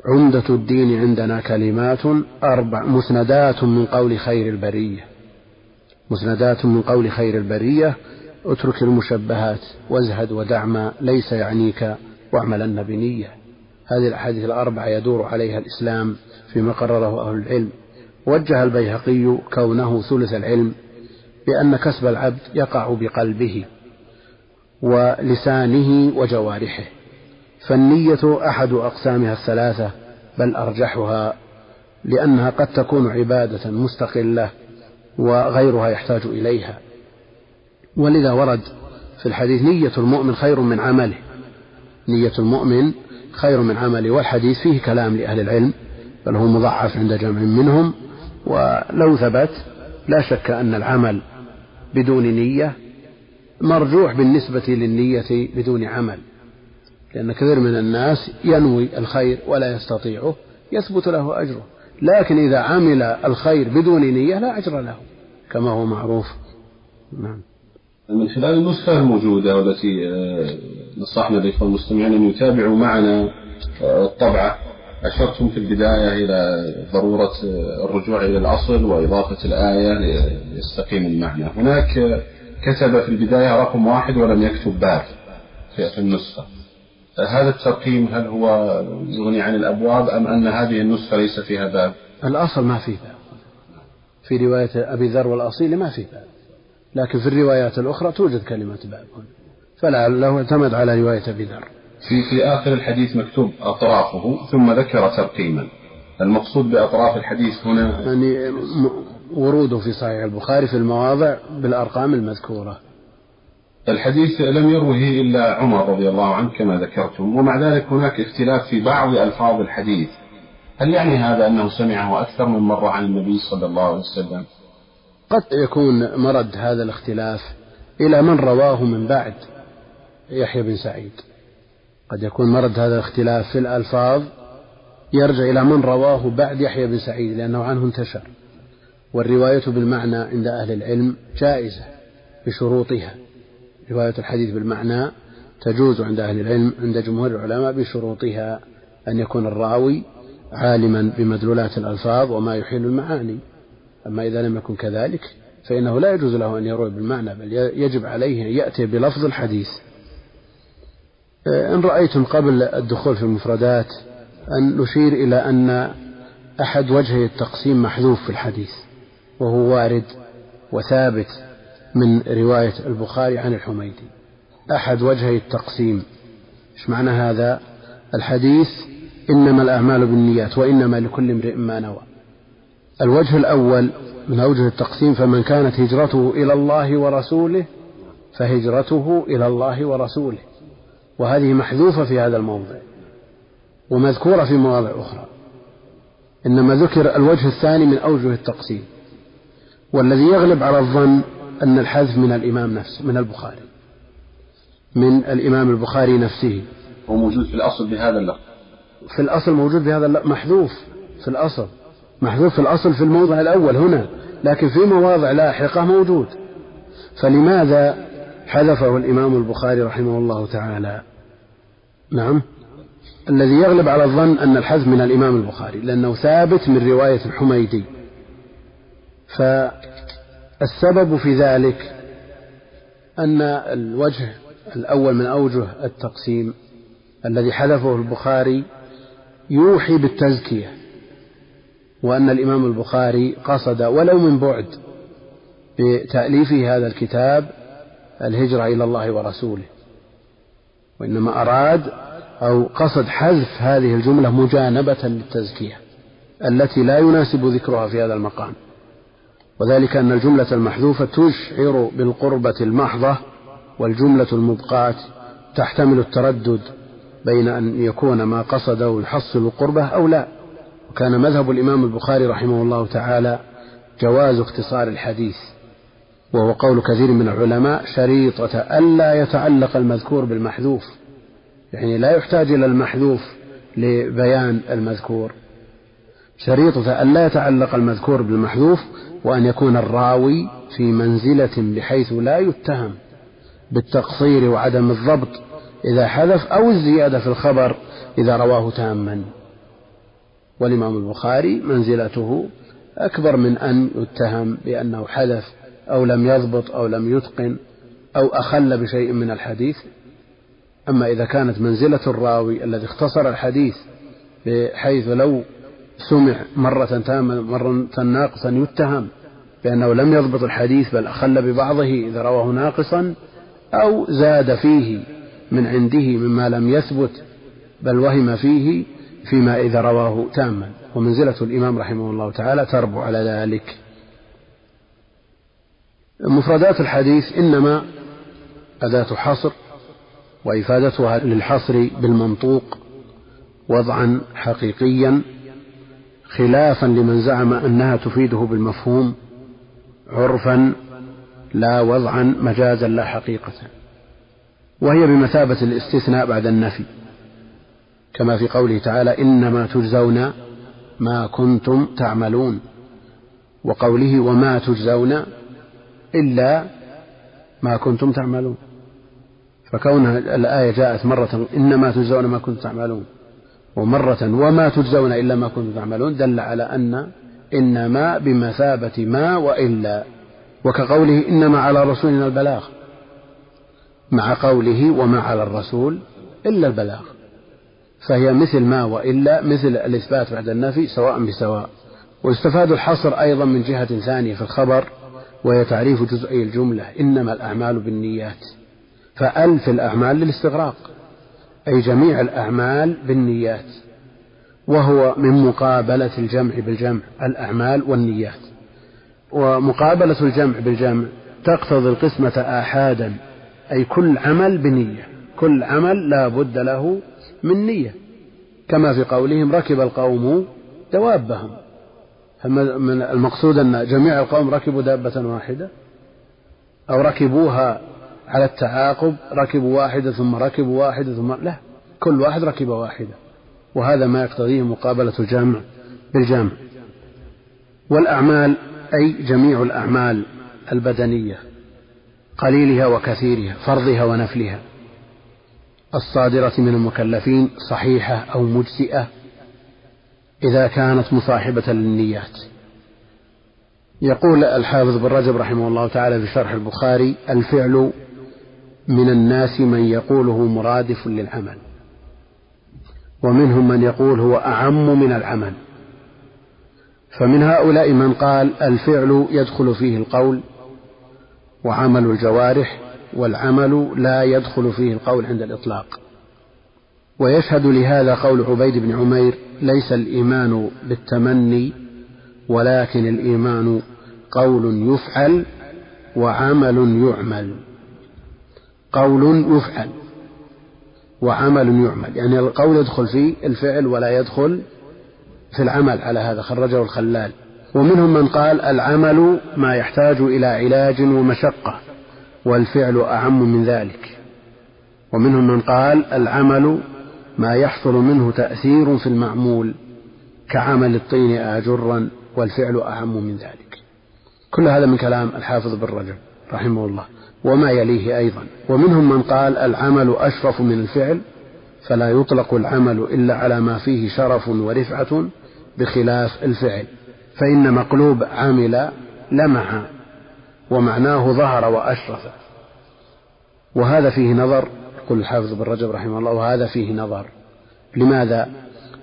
عمدة الدين عندنا كلمات أربع مسندات من قول خير البرية. مسندات من قول خير البرية اترك المشبهات وازهد ودع ما ليس يعنيك واعملن بنية هذه الأحاديث الأربعة يدور عليها الإسلام فيما قرره أهل العلم. وجه البيهقي كونه ثلث العلم بأن كسب العبد يقع بقلبه ولسانه وجوارحه. فالنية أحد أقسامها الثلاثة بل أرجحها لأنها قد تكون عبادة مستقلة وغيرها يحتاج إليها. ولذا ورد في الحديث نية المؤمن خير من عمله. نية المؤمن خير من عمله والحديث فيه كلام لأهل العلم بل هو مضعف عند جمع منهم ولو ثبت لا شك أن العمل بدون نية مرجوح بالنسبة للنية بدون عمل. لأن كثير من الناس ينوي الخير ولا يستطيعه يثبت له أجره. لكن إذا عمل الخير بدون نية لا أجر له كما هو معروف. نعم. من خلال النسخة الموجودة والتي آه، نصحنا الإخوة المستمعين أن يتابعوا معنا آه، الطبعة. أشرتم في البداية إلى ضرورة آه، الرجوع إلى الأصل وإضافة الآية ليستقيم المعنى. هناك كتب في البداية رقم واحد ولم يكتب باب في النسخة. هذا الترقيم هل هو يغني عن الأبواب أم أن هذه النسخة ليس فيها باب؟ الأصل ما فيه باب. في رواية أبي ذر والأصيل ما فيه باب. لكن في الروايات الأخرى توجد كلمة باب. فلعله اعتمد على رواية أبي ذر. في في آخر الحديث مكتوب أطرافه ثم ذكر ترقيما. المقصود بأطراف الحديث هنا يعني وروده في صحيح البخاري في المواضع بالأرقام المذكورة. الحديث لم يروه إلا عمر رضي الله عنه كما ذكرتم ومع ذلك هناك اختلاف في بعض ألفاظ الحديث. هل يعني هذا أنه سمعه أكثر من مرة عن النبي صلى الله عليه وسلم؟ قد يكون مرد هذا الاختلاف إلى من رواه من بعد يحيى بن سعيد. قد يكون مرد هذا الاختلاف في الألفاظ يرجع إلى من رواه بعد يحيى بن سعيد لأنه عنه انتشر. والرواية بالمعنى عند أهل العلم جائزة بشروطها. رواية الحديث بالمعنى تجوز عند أهل العلم عند جمهور العلماء بشروطها أن يكون الراوي عالما بمدلولات الألفاظ وما يحيل المعاني. أما إذا لم يكن كذلك فإنه لا يجوز له أن يروي بالمعنى بل يجب عليه أن يأتي بلفظ الحديث. إن رأيتم قبل الدخول في المفردات أن نشير إلى أن أحد وجهي التقسيم محذوف في الحديث وهو وارد وثابت من رواية البخاري عن الحميدي. أحد وجهي التقسيم. إيش معنى هذا؟ الحديث إنما الأعمال بالنيات وإنما لكل امرئ ما نوى. الوجه الأول من أوجه التقسيم فمن كانت هجرته إلى الله ورسوله فهجرته إلى الله ورسوله. وهذه محذوفة في هذا الموضع. ومذكورة في مواضع أخرى. إنما ذكر الوجه الثاني من أوجه التقسيم. والذي يغلب على الظن أن الحذف من الإمام نفسه من البخاري. من الإمام البخاري نفسه. هو موجود في الأصل بهذا اللفظ. في الأصل موجود بهذا اللفظ. محذوف في الأصل. محذوف في الأصل في الموضع الأول هنا. لكن في مواضع لاحقة موجود. فلماذا حذفه الإمام البخاري رحمه الله تعالى؟ نعم. الذي يغلب على الظن أن الحذف من الإمام البخاري لأنه ثابت من رواية الحميدي. فالسبب في ذلك أن الوجه الأول من أوجه التقسيم الذي حذفه البخاري يوحي بالتزكية وأن الإمام البخاري قصد ولو من بعد بتأليفه هذا الكتاب الهجرة إلى الله ورسوله وإنما أراد أو قصد حذف هذه الجملة مجانبة للتزكية التي لا يناسب ذكرها في هذا المقام. وذلك أن الجملة المحذوفة تشعر بالقربة المحضة والجملة المبقاة تحتمل التردد بين أن يكون ما قصده يحصل القربة أو لا. وكان مذهب الإمام البخاري رحمه الله تعالى جواز اختصار الحديث وهو قول كثير من العلماء شريطة ألا يتعلق المذكور بالمحذوف يعني لا يحتاج إلى المحذوف لبيان المذكور. شريطة ألا يتعلق المذكور بالمحذوف وأن يكون الراوي في منزلة بحيث لا يتهم بالتقصير وعدم الضبط إذا حذف أو الزيادة في الخبر إذا رواه تاما. والإمام البخاري منزلته أكبر من أن يتهم بأنه حذف أو لم يضبط أو لم يتقن أو أخل بشيء من الحديث. أما إذا كانت منزلة الراوي الذي اختصر الحديث بحيث لو سمع مرة تامة مرة ناقصا يتهم بأنه لم يضبط الحديث بل أخل ببعضه إذا رواه ناقصا أو زاد فيه من عنده مما لم يثبت بل وهم فيه فيما إذا رواه تاما. ومنزلة الإمام رحمه الله تعالى تربو على ذلك. مفردات الحديث إنما أداة حصر وإفادتها للحصر بالمنطوق وضعا حقيقيا خلافا لمن زعم أنها تفيده بالمفهوم عرفا لا وضعا مجازا لا حقيقة. وهي بمثابة الاستثناء بعد النفي. كما في قوله تعالى إنما تجزون ما كنتم تعملون. وقوله وما تجزون إلا ما كنتم تعملون. فكون الآية جاءت مرة إنما تجزون ما كنتم تعملون. ومرة وما تجزون إلا ما كنتم تعملون دل على أن إنما بمثابة ما وإلا وكقوله إنما على رسولنا البلاغ مع قوله وما على الرسول إلا البلاغ فهي مثل ما وإلا مثل الإثبات بعد النفي سواء بسواء ويستفاد الحصر أيضا من جهة ثانية في الخبر وهي تعريف جزئي الجملة إنما الأعمال بالنيات فألف الأعمال للاستغراق أي جميع الأعمال بالنيات وهو من مقابلة الجمع بالجمع الأعمال والنيات. ومقابلة الجمع بالجمع تقتضي القسمة آحادا أي كل عمل بنية كل عمل لا بد له من نية. كما في قولهم ركب القوم دوابهم. المقصود أن جميع القوم ركبوا دابة واحدة؟ أو ركبوها على التعاقب ركبوا واحدة ثم ركبوا واحدة ثم لا كل واحد ركب واحدة. وهذا ما يقتضيه مقابلة الجامع بالجامع. والأعمال أي جميع الأعمال البدنية قليلها وكثيرها فرضها ونفلها. الصادرة من المكلفين صحيحة أو مجزئة إذا كانت مصاحبة للنيات. يقول الحافظ بن رجب رحمه الله تعالى في شرح البخاري الفعل من الناس من يقوله مرادف للعمل ومنهم من يقول هو أعم من العمل. فمن هؤلاء من قال الفعل يدخل فيه القول وعمل الجوارح والعمل لا يدخل فيه القول عند الإطلاق. ويشهد لهذا قول عبيد بن عمير ليس الإيمان بالتمني ولكن الإيمان قول يفعل وعمل يعمل. قول يفعل وعمل يعمل. يعني القول يدخل في الفعل ولا يدخل في العمل على هذا خرجه الخلال. ومنهم من قال العمل ما يحتاج إلى علاج ومشقة والفعل أعم من ذلك. ومنهم من قال العمل ما يحصل منه تأثير في المعمول كعمل الطين آجرا والفعل أعم من ذلك. كل هذا من كلام الحافظ بن رجب رحمه الله. وما يليه أيضا. ومنهم من قال العمل أشرف من الفعل فلا يطلق العمل إلا على ما فيه شرف ورفعة بخلاف الفعل. فإن مقلوب عمل لمع ومعناه ظهر وأشرف. وهذا فيه نظر يقول الحافظ بن رجب رحمه الله وهذا فيه نظر. لماذا؟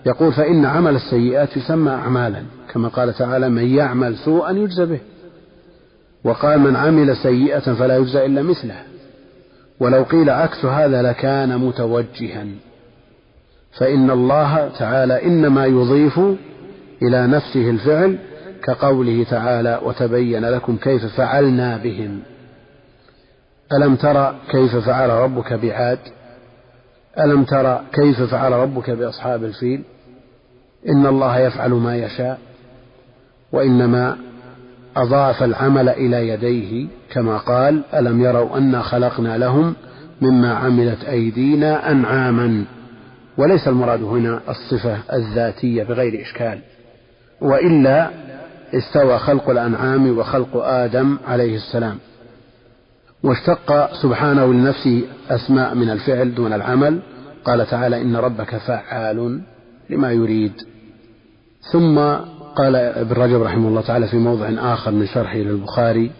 يقول فإن عمل السيئات يسمى أعمالا كما قال تعالى من يعمل سوءا يجزى به وقال من عمل سيئة فلا يجزى إلا مثلها. ولو قيل عكس هذا لكان متوجها. فإن الله تعالى إنما يضيف إلى نفسه الفعل كقوله تعالى وتبين لكم كيف فعلنا بهم. ألم ترى كيف فعل ربك بعاد؟ ألم ترى كيف فعل ربك بأصحاب الفيل؟ إن الله يفعل ما يشاء وإنما أضاف العمل إلى يديه كما قال ألم يروا أنا خلقنا لهم مما عملت أيدينا أنعاما؟ وليس المراد هنا الصفة الذاتية بغير إشكال وإلا استوى خلق الأنعام وخلق آدم عليه السلام. واشتق سبحانه لنفسه أسماء من الفعل دون العمل قال تعالى إن ربك فعال لما يريد. ثم قال ابن رجب رحمه الله تعالى في موضع آخر من شرحه للبخاري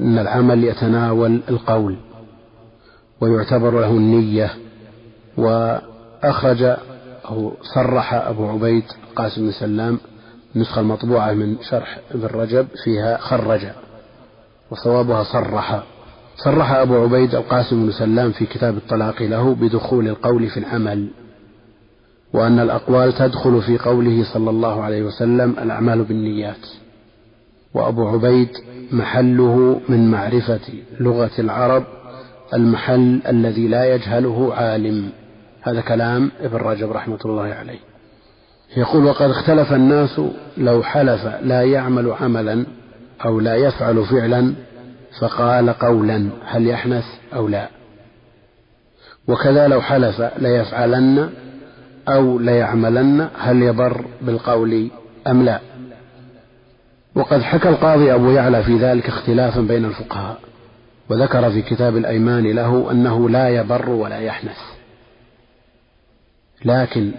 أن العمل يتناول القول ويعتبر له النية وأخرج أو صرح أبو عبيد قاسم بن سلام النسخة المطبوعة من شرح ابن رجب فيها خرج وصوابها صرح. صرح أبو عبيد القاسم بن سلام في كتاب الطلاق له بدخول القول في العمل. وأن الأقوال تدخل في قوله صلى الله عليه وسلم الأعمال بالنيات. وأبو عبيد محله من معرفة لغة العرب المحل الذي لا يجهله عالم. هذا كلام ابن رجب رحمة الله عليه. يقول وقد اختلف الناس لو حلف لا يعمل عملا أو لا يفعل فعلا فقال قولا هل يحنث أو لا؟ وكذا لو حلف ليفعلن أو ليعملن هل يبر بالقول أم لا؟ وقد حكى القاضي أبو يعلى في ذلك اختلافا بين الفقهاء وذكر في كتاب الأيمان له أنه لا يبر ولا يحنث. لكن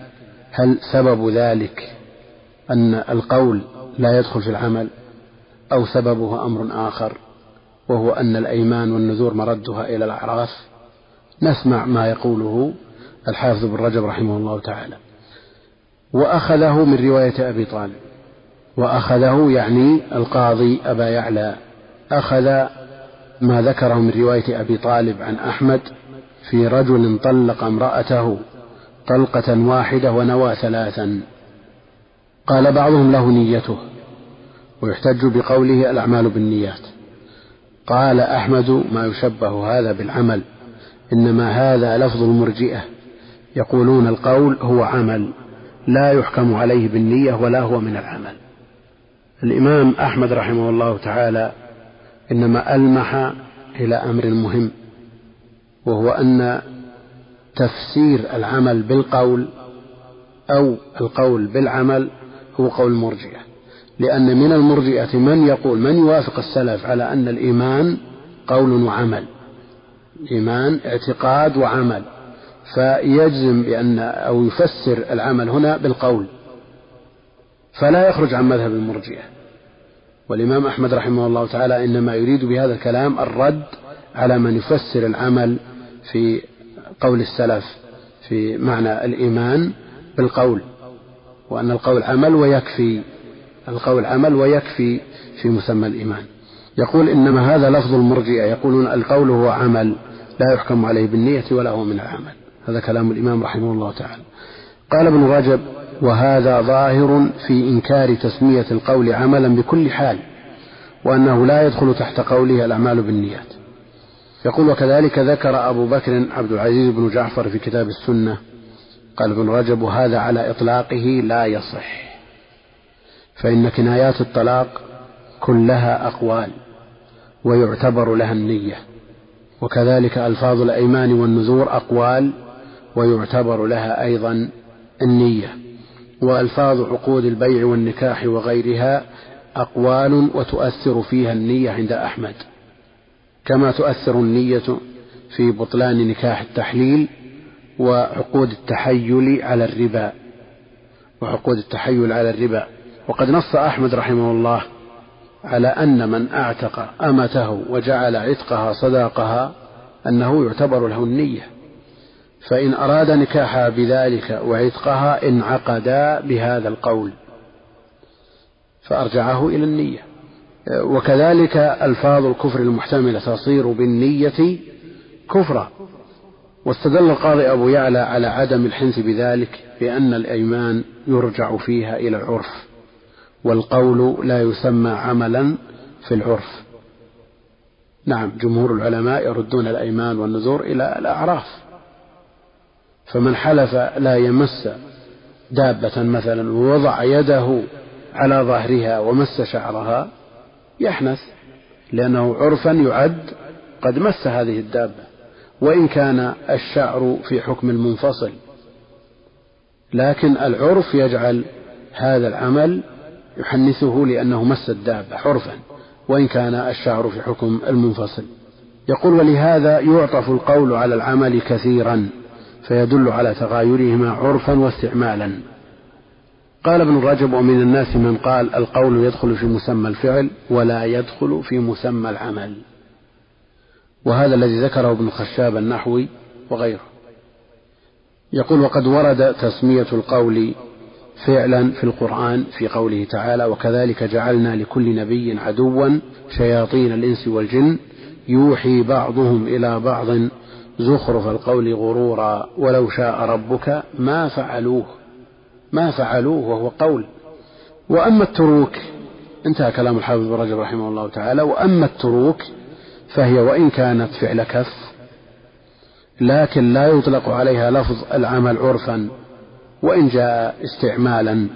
هل سبب ذلك أن القول لا يدخل في العمل أو سببه أمر آخر وهو أن الأيمان والنذور مردها إلى الأعراف؟ نسمع ما يقوله الحافظ بن رجب رحمه الله تعالى. وأخذه من رواية أبي طالب. وأخذه يعني القاضي أبا يعلى. أخذ ما ذكره من رواية أبي طالب عن أحمد في رجل طلق امرأته طلقة واحدة ونوى ثلاثا. قال بعضهم له نيته ويحتج بقوله الأعمال بالنيات. قال أحمد ما يشبه هذا بالعمل إنما هذا لفظ المرجئة. يقولون القول هو عمل لا يحكم عليه بالنية ولا هو من العمل. الإمام أحمد رحمه الله تعالى إنما ألمح إلى أمر مهم وهو أن تفسير العمل بالقول أو القول بالعمل هو قول المرجئة. لأن من المرجئة من يقول من يوافق السلف على أن الإيمان قول وعمل؟ إيمان اعتقاد وعمل. فيجزم بأن أو يفسر العمل هنا بالقول فلا يخرج عن مذهب المرجئة. والإمام أحمد رحمه الله تعالى إنما يريد بهذا الكلام الرد على من يفسر العمل في قول السلف في معنى الإيمان بالقول وأن القول عمل ويكفي القول عمل ويكفي في مسمى الإيمان. يقول إنما هذا لفظ المرجئة يقولون القول هو عمل لا يحكم عليه بالنية ولا هو من العمل. هذا كلام الإمام رحمه الله تعالى. قال ابن رجب وهذا ظاهر في إنكار تسمية القول عملا بكل حال وأنه لا يدخل تحت قوله الأعمال بالنيات. يقول وكذلك ذكر أبو بكر عبد العزيز بن جعفر في كتاب السنة قال ابن رجب وهذا على إطلاقه لا يصح فإن كنايات الطلاق كلها أقوال ويعتبر لها النية وكذلك ألفاظ الأيمان والنذور أقوال ويعتبر لها أيضا النية. وألفاظ عقود البيع والنكاح وغيرها أقوال وتؤثر فيها النية عند أحمد. كما تؤثر النية في بطلان نكاح التحليل وعقود التحيل على الربا. وعقود التحيل على الربا. وقد نص أحمد رحمه الله على أن من أعتق أمته وجعل عتقها صداقها أنه يعتبر له النية. فإن أراد نكاحها بذلك وعتقها انعقدا بهذا القول فأرجعه إلى النية. وكذلك ألفاظ الكفر المحتملة تصير بالنية كفرا. واستدل القاضي أبو يعلى على عدم الحنث بذلك بأن الأيمان يرجع فيها إلى العرف والقول لا يسمى عملا في العرف. نعم جمهور العلماء يردون الأيمان والنذور إلى الأعراف. فمن حلف لا يمس دابة مثلا ووضع يده على ظهرها ومس شعرها يحنث لأنه عرفا يعد قد مس هذه الدابة. وإن كان الشعر في حكم المنفصل لكن العرف يجعل هذا العمل يحنثه لأنه مس الدابة عرفا وإن كان الشعر في حكم المنفصل. يقول ولهذا يعطف القول على العمل كثيرا. فيدل على تغايرهما عرفا واستعمالا. قال ابن رجب ومن الناس من قال القول يدخل في مسمى الفعل ولا يدخل في مسمى العمل. وهذا الذي ذكره ابن خشاب النحوي وغيره. يقول وقد ورد تسمية القول فعلا في القرآن في قوله تعالى وكذلك جعلنا لكل نبي عدوا شياطين الإنس والجن يوحي بعضهم إلى بعض زخرف القول غرورا ولو شاء ربك ما فعلوه ما فعلوه وهو قول. وأما التروك انتهى كلام الحافظ بن رجب رحمه الله تعالى. وأما التروك فهي وإن كانت فعل كف لكن لا يطلق عليها لفظ العمل عرفا وإن جاء استعمالا.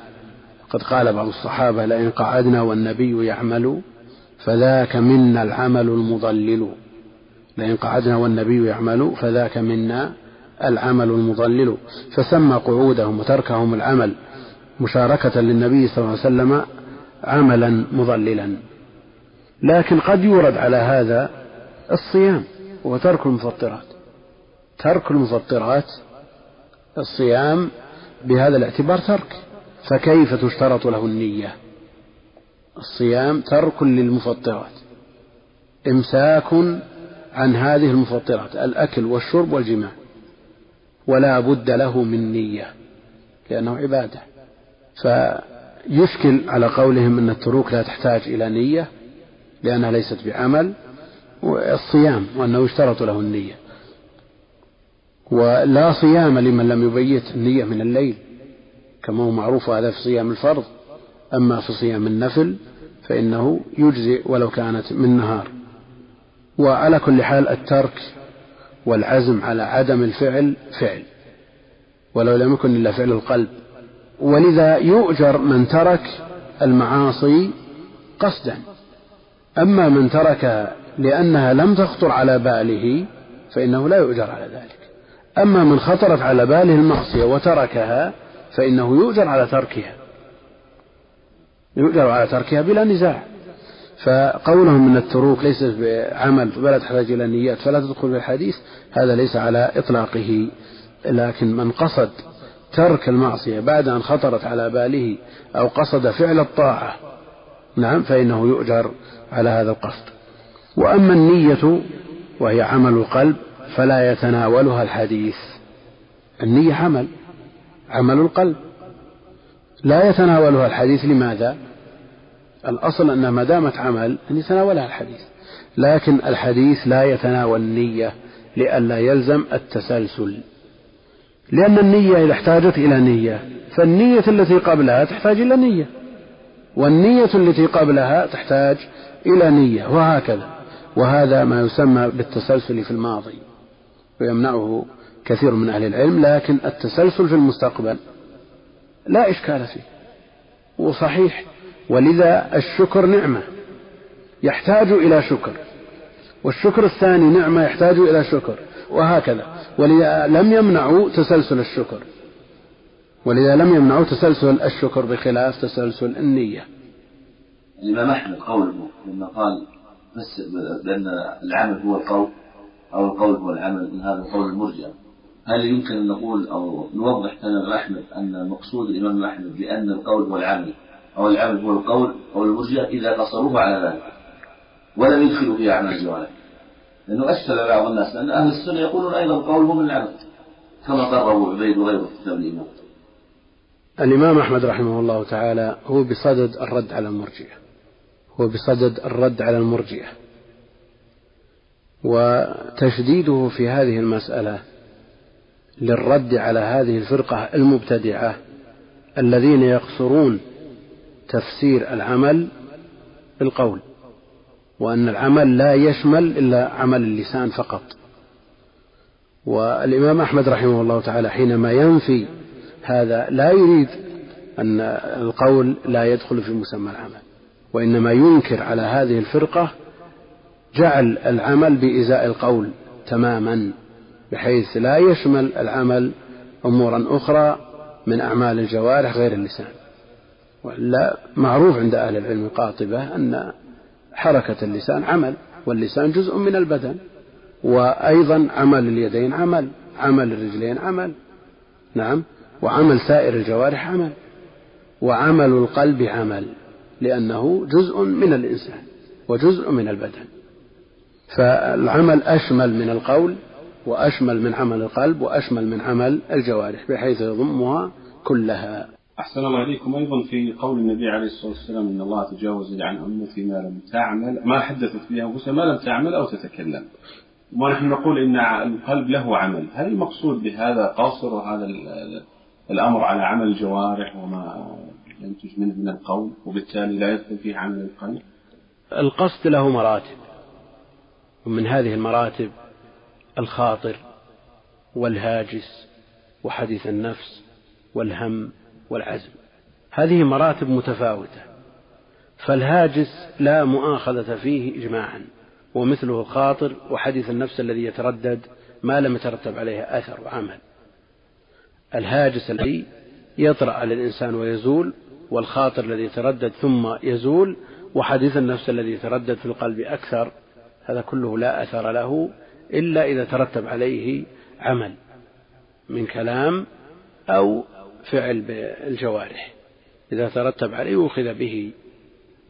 قد قال بعض الصحابة لئن قعدنا والنبي يعمل فذاك منا العمل المضلل. لئن قعدنا والنبي يعمل فذاك منا العمل المضلل. فسمى قعودهم وتركهم العمل مشاركة للنبي صلى الله عليه وسلم عملا مضللا. لكن قد يورد على هذا الصيام وترك المفطرات. ترك المفطرات الصيام بهذا الاعتبار ترك. فكيف تشترط له النية؟ الصيام ترك للمفطرات. إمساك عن هذه المفطرات الأكل والشرب والجماع. ولا بد له من نية لأنه عبادة. فيشكل على قولهم أن التروك لا تحتاج إلى نية لأنها ليست بعمل الصيام وأنه يشترط له النية. ولا صيام لمن لم يبيت النية من الليل كما هو معروف هذا في صيام الفرض. أما في صيام النفل فإنه يجزئ ولو كانت من نهار. وعلى كل حال الترك والعزم على عدم الفعل فعل ولو لم يكن إلا فعل القلب. ولذا يؤجر من ترك المعاصي قصدا. أما من تركها لأنها لم تخطر على باله فإنه لا يؤجر على ذلك. أما من خطرت على باله المعصية وتركها فإنه يؤجر على تركها يؤجر على تركها بلا نزاع. فقولهم إن التروك ليست بعمل ولا تحتاج إلى نيات فلا تدخل في الحديث هذا ليس على إطلاقه. لكن من قصد ترك المعصية بعد أن خطرت على باله أو قصد فعل الطاعة نعم فإنه يؤجر على هذا القصد. وأما النية وهي عمل القلب فلا يتناولها الحديث. النية عمل عمل القلب. لا يتناولها الحديث لماذا؟ الأصل أنها ما دامت عمل أن يتناولها الحديث. لكن الحديث لا يتناول النية لئلا يلزم التسلسل. لأن النية إذا احتاجت إلى نية فالنية التي قبلها تحتاج إلى نية. والنية التي قبلها تحتاج إلى نية وهكذا. وهذا ما يسمى بالتسلسل في الماضي ويمنعه كثير من أهل العلم. لكن التسلسل في المستقبل لا إشكال فيه. وصحيح ولذا الشكر نعمة يحتاج إلى شكر. والشكر الثاني نعمة يحتاج إلى شكر وهكذا. ولذا لم يمنعوا تسلسل الشكر. ولذا لم يمنعوا تسلسل الشكر بخلاف تسلسل النية. الإمام أحمد قوله لما قال بس بأن العمل هو القول أو القول هو العمل من هذا قول المرجع. هل يمكن أن نقول أو نوضح كلام أحمد أن مقصود الإمام أحمد بأن القول هو العمل؟ أو العمل هو القول أو المرجئة إذا قصروه على ذلك. ولم يدخلوا فيه أعمال الجوارح لأنه أشكل بعض الناس لأن أهل السنة يقولون أيضا القول هو من العمل كما قرروا عبيد وغيره في كتاب الإمام الإمام أحمد رحمه الله تعالى هو بصدد الرد على المرجئة. هو بصدد الرد على المرجئة. وتشديده في هذه المسألة للرد على هذه الفرقة المبتدعة الذين يقصرون تفسير العمل بالقول وأن العمل لا يشمل إلا عمل اللسان فقط. والإمام أحمد رحمه الله تعالى حينما ينفي هذا لا يريد أن القول لا يدخل في مسمى العمل وإنما ينكر على هذه الفرقة جعل العمل بإزاء القول تماما بحيث لا يشمل العمل أمورا أخرى من أعمال الجوارح غير اللسان. وإلا معروف عند أهل العلم قاطبة أن حركة اللسان عمل واللسان جزء من البدن وأيضا عمل اليدين عمل عمل الرجلين عمل نعم وعمل سائر الجوارح عمل وعمل القلب عمل لأنه جزء من الإنسان وجزء من البدن. فالعمل أشمل من القول وأشمل من عمل القلب وأشمل من عمل الجوارح بحيث يضمها كلها. أحسن الله إليكم أيضا في قول النبي عليه الصلاة والسلام إن الله تجاوز عن أمتي ما لم تعمل ما حدثت به أنفسها ما لم تعمل أو تتكلم. ونحن نقول إن القلب له عمل. هل المقصود بهذا قاصر هذا الأمر على عمل الجوارح وما ينتج منه من القول وبالتالي لا يدخل فيه عمل القلب؟ القصد له مراتب. ومن هذه المراتب الخاطر والهاجس وحديث النفس والهم والعزم. هذه مراتب متفاوتة. فالهاجس لا مؤاخذة فيه اجماعا ومثله الخاطر وحديث النفس الذي يتردد ما لم يترتب عليه أثر وعمل. الهاجس الذي يطرأ على الإنسان ويزول والخاطر الذي يتردد ثم يزول وحديث النفس الذي يتردد في القلب أكثر هذا كله لا أثر له إلا إذا ترتب عليه عمل من كلام أو فعل بالجوارح. إذا ترتب عليه أخذ به.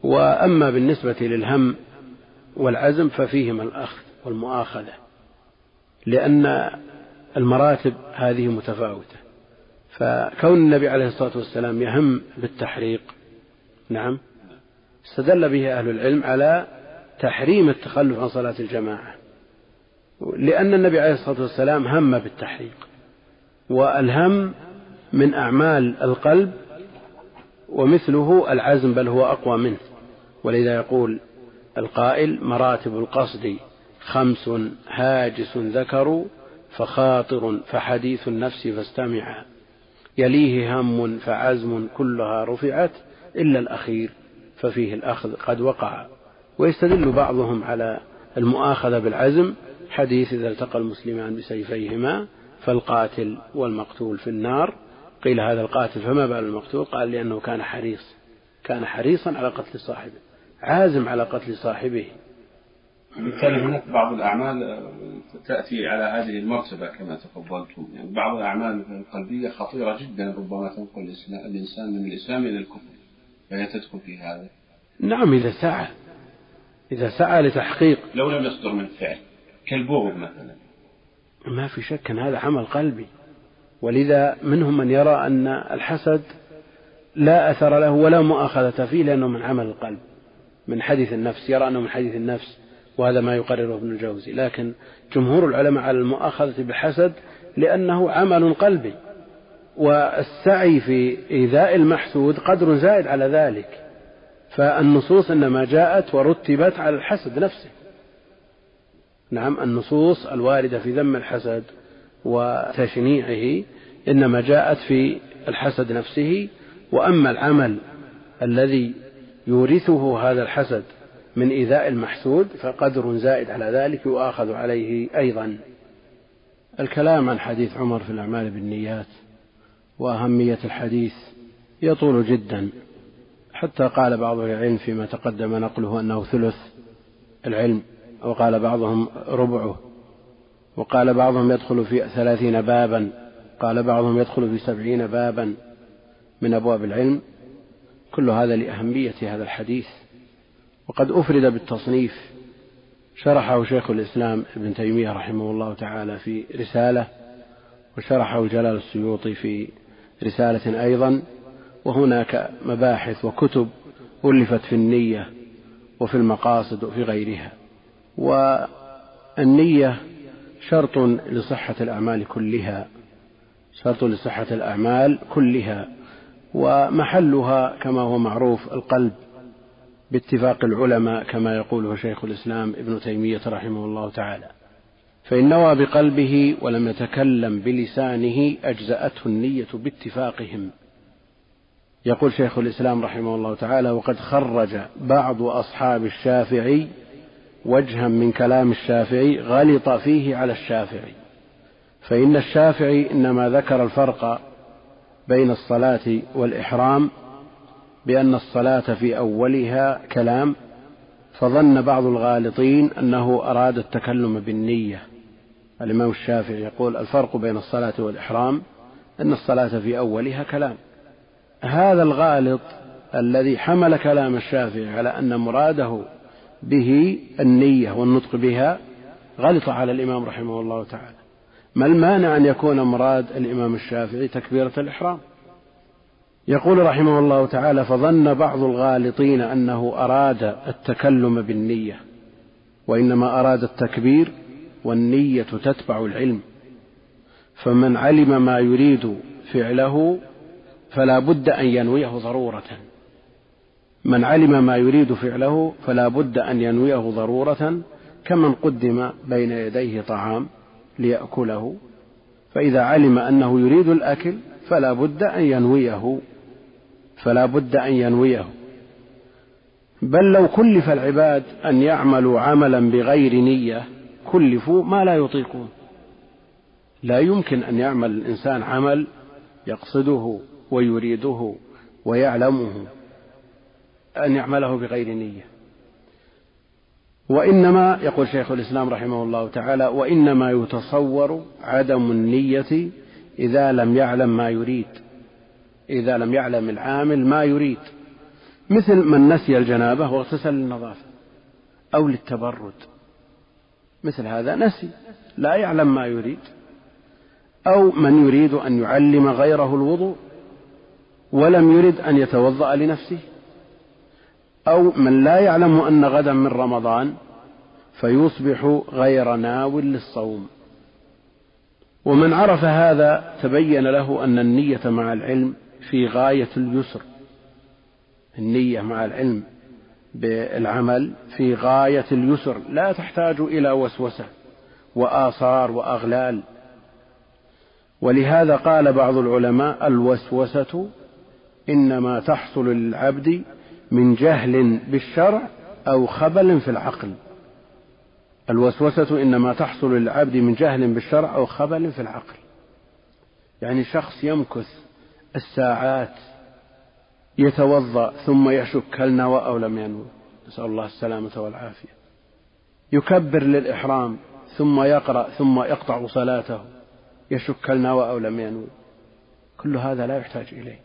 وأما بالنسبة للهم والعزم ففيهما الأخذ والمؤاخذة لأن المراتب هذه متفاوتة. فكون النبي عليه الصلاة والسلام يهم بالتحريق نعم استدل به أهل العلم على تحريم التخلف عن صلاة الجماعة. لأن النبي عليه الصلاة والسلام هم بالتحريق والهم من أعمال القلب ومثله العزم بل هو أقوى منه. ولذا يقول القائل مراتب القصد خمس هاجس ذكر فخاطر فحديث النفس فاستمع. يليه هم فعزم كلها رفعت إلا الأخير ففيه الأخذ قد وقع. ويستدل بعضهم على المؤاخذة بالعزم حديث إذا التقى المسلمان بسيفيهما فالقاتل والمقتول في النار. قيل هذا القاتل فما بال المقتول؟ قال لأنه كان حريص. كان حريصا على قتل صاحبه. عازم على قتل صاحبه. بالتالي هناك بعض الأعمال تأتي على هذه المرتبة كما تفضلتم. يعني بعض الأعمال القلبية خطيرة جدا ربما تنقل الإنسان من الإسلام إلى الكفر. فهي تدخل في هذا. نعم إذا سعى. إذا سعى لتحقيق. لو لم يصدر من فعل كالبغض مثلا. ما في شك أن هذا عمل قلبي. ولذا منهم من يرى أن الحسد لا أثر له ولا مؤاخذة فيه لأنه من عمل القلب من حديث النفس يرى أنه من حديث النفس وهذا ما يقرره ابن الجوزي. لكن جمهور العلماء على المؤاخذة بالحسد لأنه عمل قلبي والسعي في إيذاء المحسود قدر زائد على ذلك. فالنصوص إنما جاءت ورتبت على الحسد نفسه. نعم النصوص الواردة في ذم الحسد وتشنيعه إنما جاءت في الحسد نفسه وأما العمل الذي يورثه هذا الحسد من إيذاء المحسود فقدر زائد على ذلك يؤاخذ عليه أيضا. الكلام عن حديث عمر في الأعمال بالنيات وأهمية الحديث يطول جدا. حتى قال بعض العلم فيما تقدم نقله أنه ثلث العلم وقال بعضهم ربعه. وقال بعضهم يدخل في ثلاثين بابا قال بعضهم يدخل في سبعين بابا من أبواب العلم. كل هذا لأهمية هذا الحديث. وقد أفرد بالتصنيف. شرحه شيخ الإسلام ابن تيمية رحمه الله تعالى في رسالة وشرحه جلال السيوطي في رسالة أيضا. وهناك مباحث وكتب ألفت في النية وفي المقاصد وفي غيرها. والنية شرط لصحة الأعمال كلها شرط لصحة الأعمال كلها ومحلها كما هو معروف القلب باتفاق العلماء كما يقوله شيخ الإسلام ابن تيمية رحمه الله تعالى. فإن نوى بقلبه ولم يتكلم بلسانه أجزأته النية باتفاقهم. يقول شيخ الإسلام رحمه الله تعالى وقد خرج بعض أصحاب الشافعي وجها من كلام الشافعي غلط فيه على الشافعي. فإن الشافعي إنما ذكر الفرق بين الصلاة والإحرام بأن الصلاة في أولها كلام فظن بعض الغالطين أنه أراد التكلم بالنية. الإمام الشافعي يقول الفرق بين الصلاة والإحرام أن الصلاة في أولها كلام. هذا الغالط الذي حمل كلام الشافعي على أن مراده به النية والنطق بها غلط على الإمام رحمه الله تعالى. ما المانع أن يكون مراد الإمام الشافعي تكبيرة الإحرام؟ يقول رحمه الله تعالى فظن بعض الغالطين أنه أراد التكلم بالنية وإنما أراد التكبير والنية تتبع العلم. فمن علم ما يريد فعله فلا بد أن ينويه ضرورة. من علم ما يريد فعله فلا بد أن ينويه ضرورة كمن قدم بين يديه طعام ليأكله. فإذا علم أنه يريد الأكل فلا بد أن ينويه فلا بد أن ينويه. بل لو كلف العباد أن يعملوا عملا بغير نية كلفوا ما لا يطيقون. لا يمكن أن يعمل الإنسان عمل يقصده ويريده ويعلمه. أن يعمله بغير نية. وإنما يقول شيخ الإسلام رحمه الله تعالى وإنما يتصور عدم النية إذا لم يعلم ما يريد. إذا لم يعلم العامل ما يريد. مثل من نسي الجنابة واغتسل للنظافة أو للتبرد. مثل هذا نسي لا يعلم ما يريد. أو من يريد أن يعلم غيره الوضوء ولم يرد أن يتوضأ لنفسه. أو من لا يعلم أن غدا من رمضان فيصبح غير ناو للصوم. ومن عرف هذا تبين له أن النية مع العلم في غاية اليسر. النية مع العلم بالعمل في غاية اليسر. لا تحتاج إلى وسوسة وآثار وأغلال. ولهذا قال بعض العلماء الوسوسة إنما تحصل للعبد من جهل بالشرع أو خبل في العقل. الوسوسة إنما تحصل للعبد من جهل بالشرع أو خبل في العقل. يعني شخص يمكث الساعات يتوضأ ثم يشك هل نوى أو لم ينوي نسأل الله السلامة والعافية. يكبر للإحرام ثم يقرأ ثم يقطع صلاته. يشك هل نوى أو لم ينوي كل هذا لا يحتاج إليه.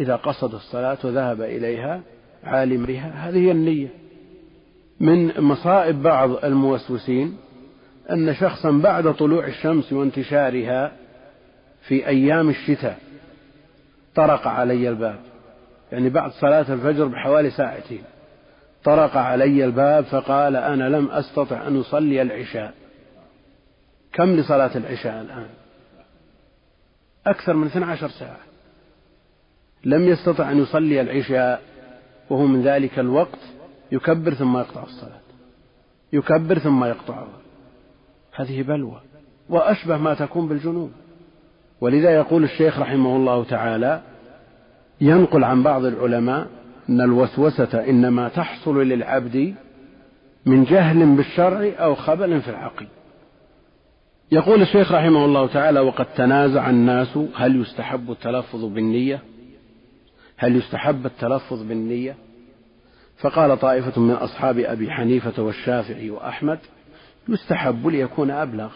إذا قصد الصلاة وذهب إليها عالم بها. هذه هي النية. من مصائب بعض الموسوسين أن شخصا بعد طلوع الشمس وانتشارها في أيام الشتاء طرق علي الباب. يعني بعد صلاة الفجر بحوالي ساعتين. طرق علي الباب فقال أنا لم أستطع أن أصلي العشاء. كم لصلاة العشاء الآن؟ أكثر من 12 ساعة. لم يستطع أن يصلي العشاء وهو من ذلك الوقت يكبر ثم يقطع الصلاة. يكبر ثم يقطعها هذه بلوى. وأشبه ما تكون بالجنون. ولذا يقول الشيخ رحمه الله تعالى ينقل عن بعض العلماء أن الوسوسة إنما تحصل للعبد من جهل بالشرع أو خبل في العقل. يقول الشيخ رحمه الله تعالى وقد تنازع الناس هل يستحب التلفظ بالنية؟ هل يستحب التلفظ بالنية؟ فقال طائفة من أصحاب أبي حنيفة والشافعي وأحمد يستحب ليكون أبلغ.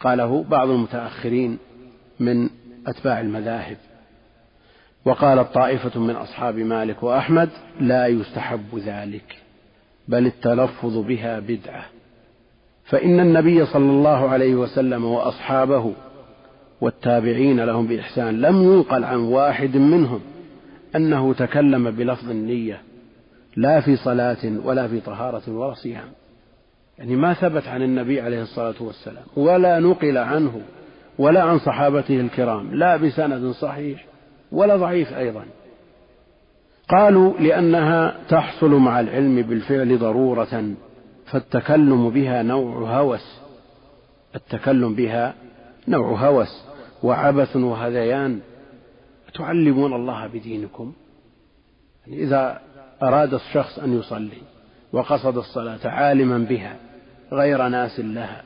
قاله بعض المتأخرين من أتباع المذاهب. وقالت طائفة من أصحاب مالك وأحمد لا يستحب ذلك بل التلفظ بها بدعة. فإن النبي صلى الله عليه وسلم وأصحابه والتابعين لهم بإحسان. لم ينقل عن واحد منهم أنه تكلم بلفظ النية لا في صلاة ولا في طهارة ولا صيام. يعني ما ثبت عن النبي عليه الصلاة والسلام ولا نقل عنه ولا عن صحابته الكرام لا بسند صحيح ولا ضعيف أيضا. قالوا لأنها تحصل مع العلم بالفعل ضرورة فالتكلم بها نوع هوس التكلم بها نوع هوس وعبث وهذيان. تعلمون الله بدينكم؟ يعني إذا أراد الشخص أن يصلي وقصد الصلاة عالما بها غير ناس لها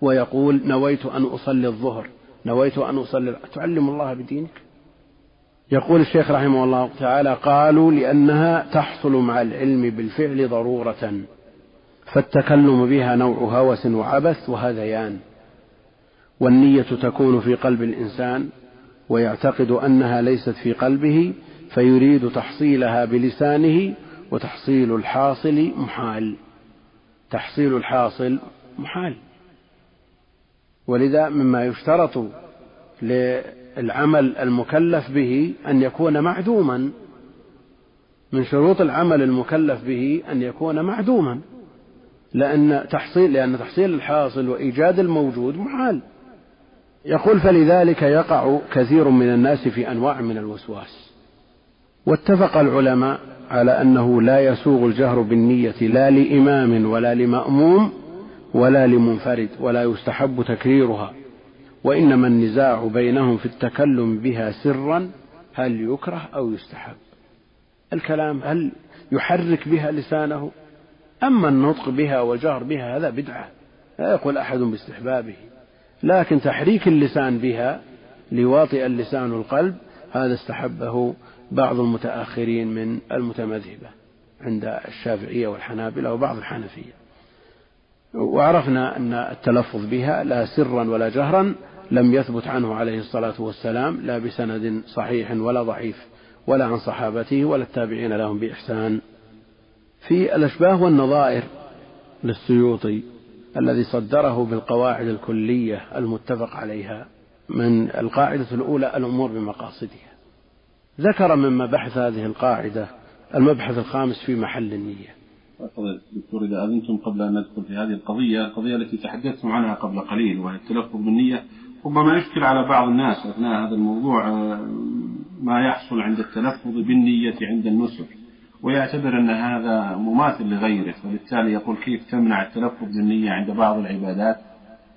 ويقول نويت أن أصلي الظهر نويت أن أصلي تعلم الله بدينك؟ يقول الشيخ رحمه الله تعالى قالوا لأنها تحصل مع العلم بالفعل ضرورة فالتكلم بها نوع هوس وعبث وهذيان. والنية تكون في قلب الإنسان ويعتقد أنها ليست في قلبه فيريد تحصيلها بلسانه وتحصيل الحاصل محال. تحصيل الحاصل محال. ولذا مما يشترط للعمل المكلف به أن يكون معدوما. من شروط العمل المكلف به أن يكون معدوما. لأن تحصيل لأن تحصيل الحاصل وإيجاد الموجود محال. يقول فلذلك يقع كثير من الناس في أنواع من الوسواس. واتفق العلماء على أنه لا يسوغ الجهر بالنية لا لإمام ولا لمأموم ولا لمنفرد ولا يستحب تكريرها وإنما النزاع بينهم في التكلم بها سرا هل يكره أو يستحب. الكلام هل يحرك بها لسانه؟ أما النطق بها والجهر بها هذا بدعة. لا يقول أحد باستحبابه. لكن تحريك اللسان بها ليواطئ اللسان القلب هذا استحبه بعض المتأخرين من المتمذهبة عند الشافعية والحنابلة وبعض الحنفية. وعرفنا أن التلفظ بها لا سرا ولا جهرا لم يثبت عنه عليه الصلاة والسلام لا بسند صحيح ولا ضعيف ولا عن صحابته ولا التابعين لهم بإحسان. في الأشباه والنظائر للسيوطي الذي صدره بالقواعد الكلية المتفق عليها من القاعدة الأولى الأمور بمقاصدها. ذكر من مبحث هذه القاعدة المبحث الخامس في محل النية. دكتور إذا أذنتم قبل أن ندخل في هذه القضية القضية التي تحدثتم عنها قبل قليل وهي التلفظ بالنية ربما يشكل على بعض الناس أثناء هذا الموضوع آه، ما يحصل عند التلفظ بالنية عند النسك ويعتبر أن هذا مماثل لغيره فبالتالي يقول كيف تمنع التلفظ بالنية عند بعض العبادات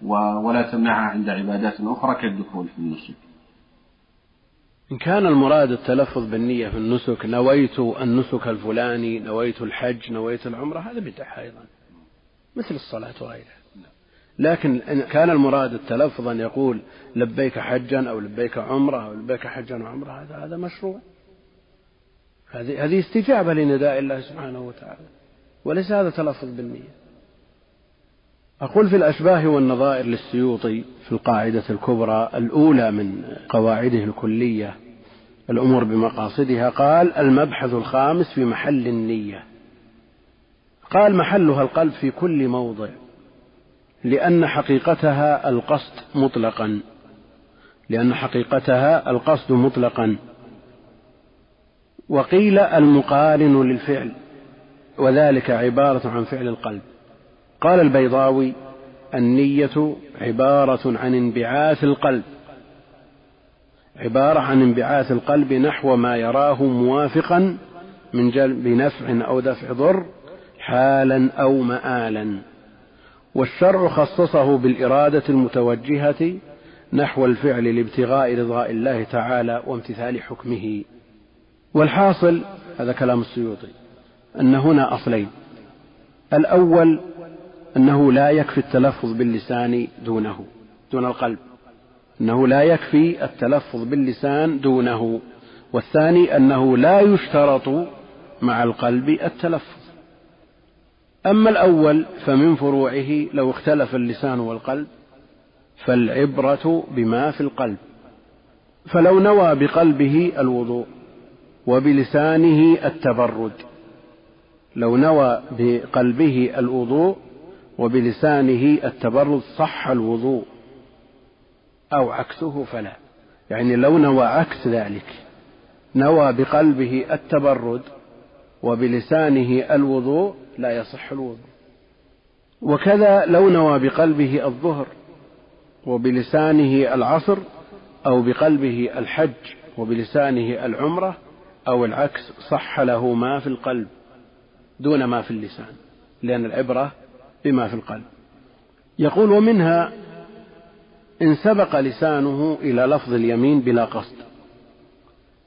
ولا تمنعها عند عبادات أخرى كالدخول في النسك. إن كان المراد التلفظ بالنية في النسك نويت النسك الفلاني نويت الحج نويت العمرة هذا بدعة أيضا مثل الصلاة وغيرها. لكن إن كان المراد التلفظ أن يقول لبيك حجا أو لبيك عمرة أو لبيك حجا وعمرة هذا هذا مشروع. هذه هذه استجابة لنداء الله سبحانه وتعالى. وليس هذا تلفظ بالنية. أقول في الأشباه والنظائر للسيوطي في القاعدة الكبرى الأولى من قواعده الكلية الأمور بمقاصدها قال المبحث الخامس في محل النية. قال محلها القلب في كل موضع لأن حقيقتها القصد مطلقا. لأن حقيقتها القصد مطلقا. وقيل المقارن للفعل وذلك عبارة عن فعل القلب. قال البيضاوي النية عبارة عن انبعاث القلب. عبارة عن انبعاث القلب نحو ما يراه موافقا من جلب نفع أو دفع ضر حالا أو مآلا. والشرع خصصه بالإرادة المتوجهة نحو الفعل لابتغاء رضاء الله تعالى وامتثال حكمه. والحاصل هذا كلام السيوطي أن هنا أصلين. الأول أنه لا يكفي التلفظ باللسان دونه دون القلب. أنه لا يكفي التلفظ باللسان دونه. والثاني أنه لا يشترط مع القلب التلفظ. أما الأول فمن فروعه لو اختلف اللسان والقلب فالعبرة بما في القلب. فلو نوى بقلبه الوضوء وبلسانه التبرد لو نوى بقلبه الوضوء وبلسانه التبرد صح الوضوء أو عكسه فلا. يعني لو نوى عكس ذلك نوى بقلبه التبرد وبلسانه الوضوء لا يصح الوضوء. وكذا لو نوى بقلبه الظهر وبلسانه العصر أو بقلبه الحج وبلسانه العمرة أو العكس صح له ما في القلب دون ما في اللسان لأن العبرة بما في القلب. يقول ومنها إن سبق لسانه إلى لفظ اليمين بلا قصد.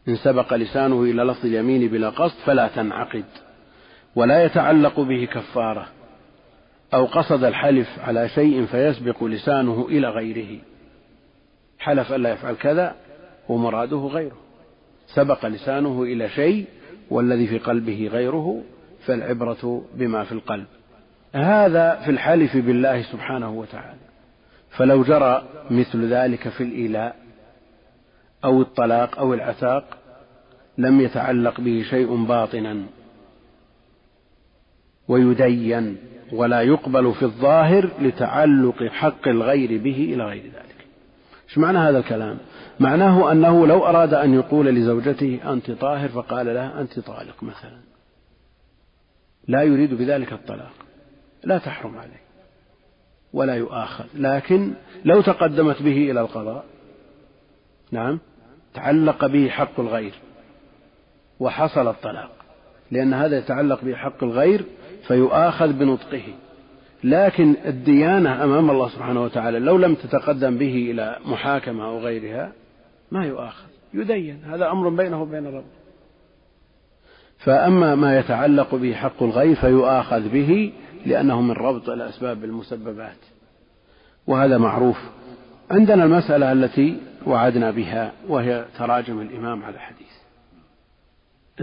إن سبق لسانه إلى لفظ اليمين بلا قصد فلا تنعقد ولا يتعلق به كفارة أو قصد الحلف على شيء فيسبق لسانه إلى غيره. حلف ألا يفعل كذا ومراده غيره. سبق لسانه إلى شيء والذي في قلبه غيره فالعبرة بما في القلب. هذا في الحلف بالله سبحانه وتعالى. فلو جرى مثل ذلك في الإيلاء أو الطلاق أو العتاق لم يتعلق به شيء باطنا ويدين ولا يقبل في الظاهر لتعلق حق الغير به إلى غير ذلك. إيش معنى هذا الكلام؟ معناه أنه لو أراد أن يقول لزوجته أنت طاهر فقال لها أنت طالق مثلا. لا يريد بذلك الطلاق. لا تحرم عليه. ولا يؤاخذ. لكن لو تقدمت به إلى القضاء نعم تعلق به حق الغير وحصل الطلاق. لأن هذا يتعلق به حق الغير فيؤاخذ بنطقه. لكن الديانة أمام الله سبحانه وتعالى لو لم تتقدم به إلى محاكمة أو غيرها ما يؤاخذ يدين هذا أمر بينه وبين الرب. فأما ما يتعلق به حق الغير فيؤاخذ به لأنه من ربط الأسباب بالمسببات. وهذا معروف عندنا المسألة التي وعدنا بها وهي تراجم الإمام على الحديث.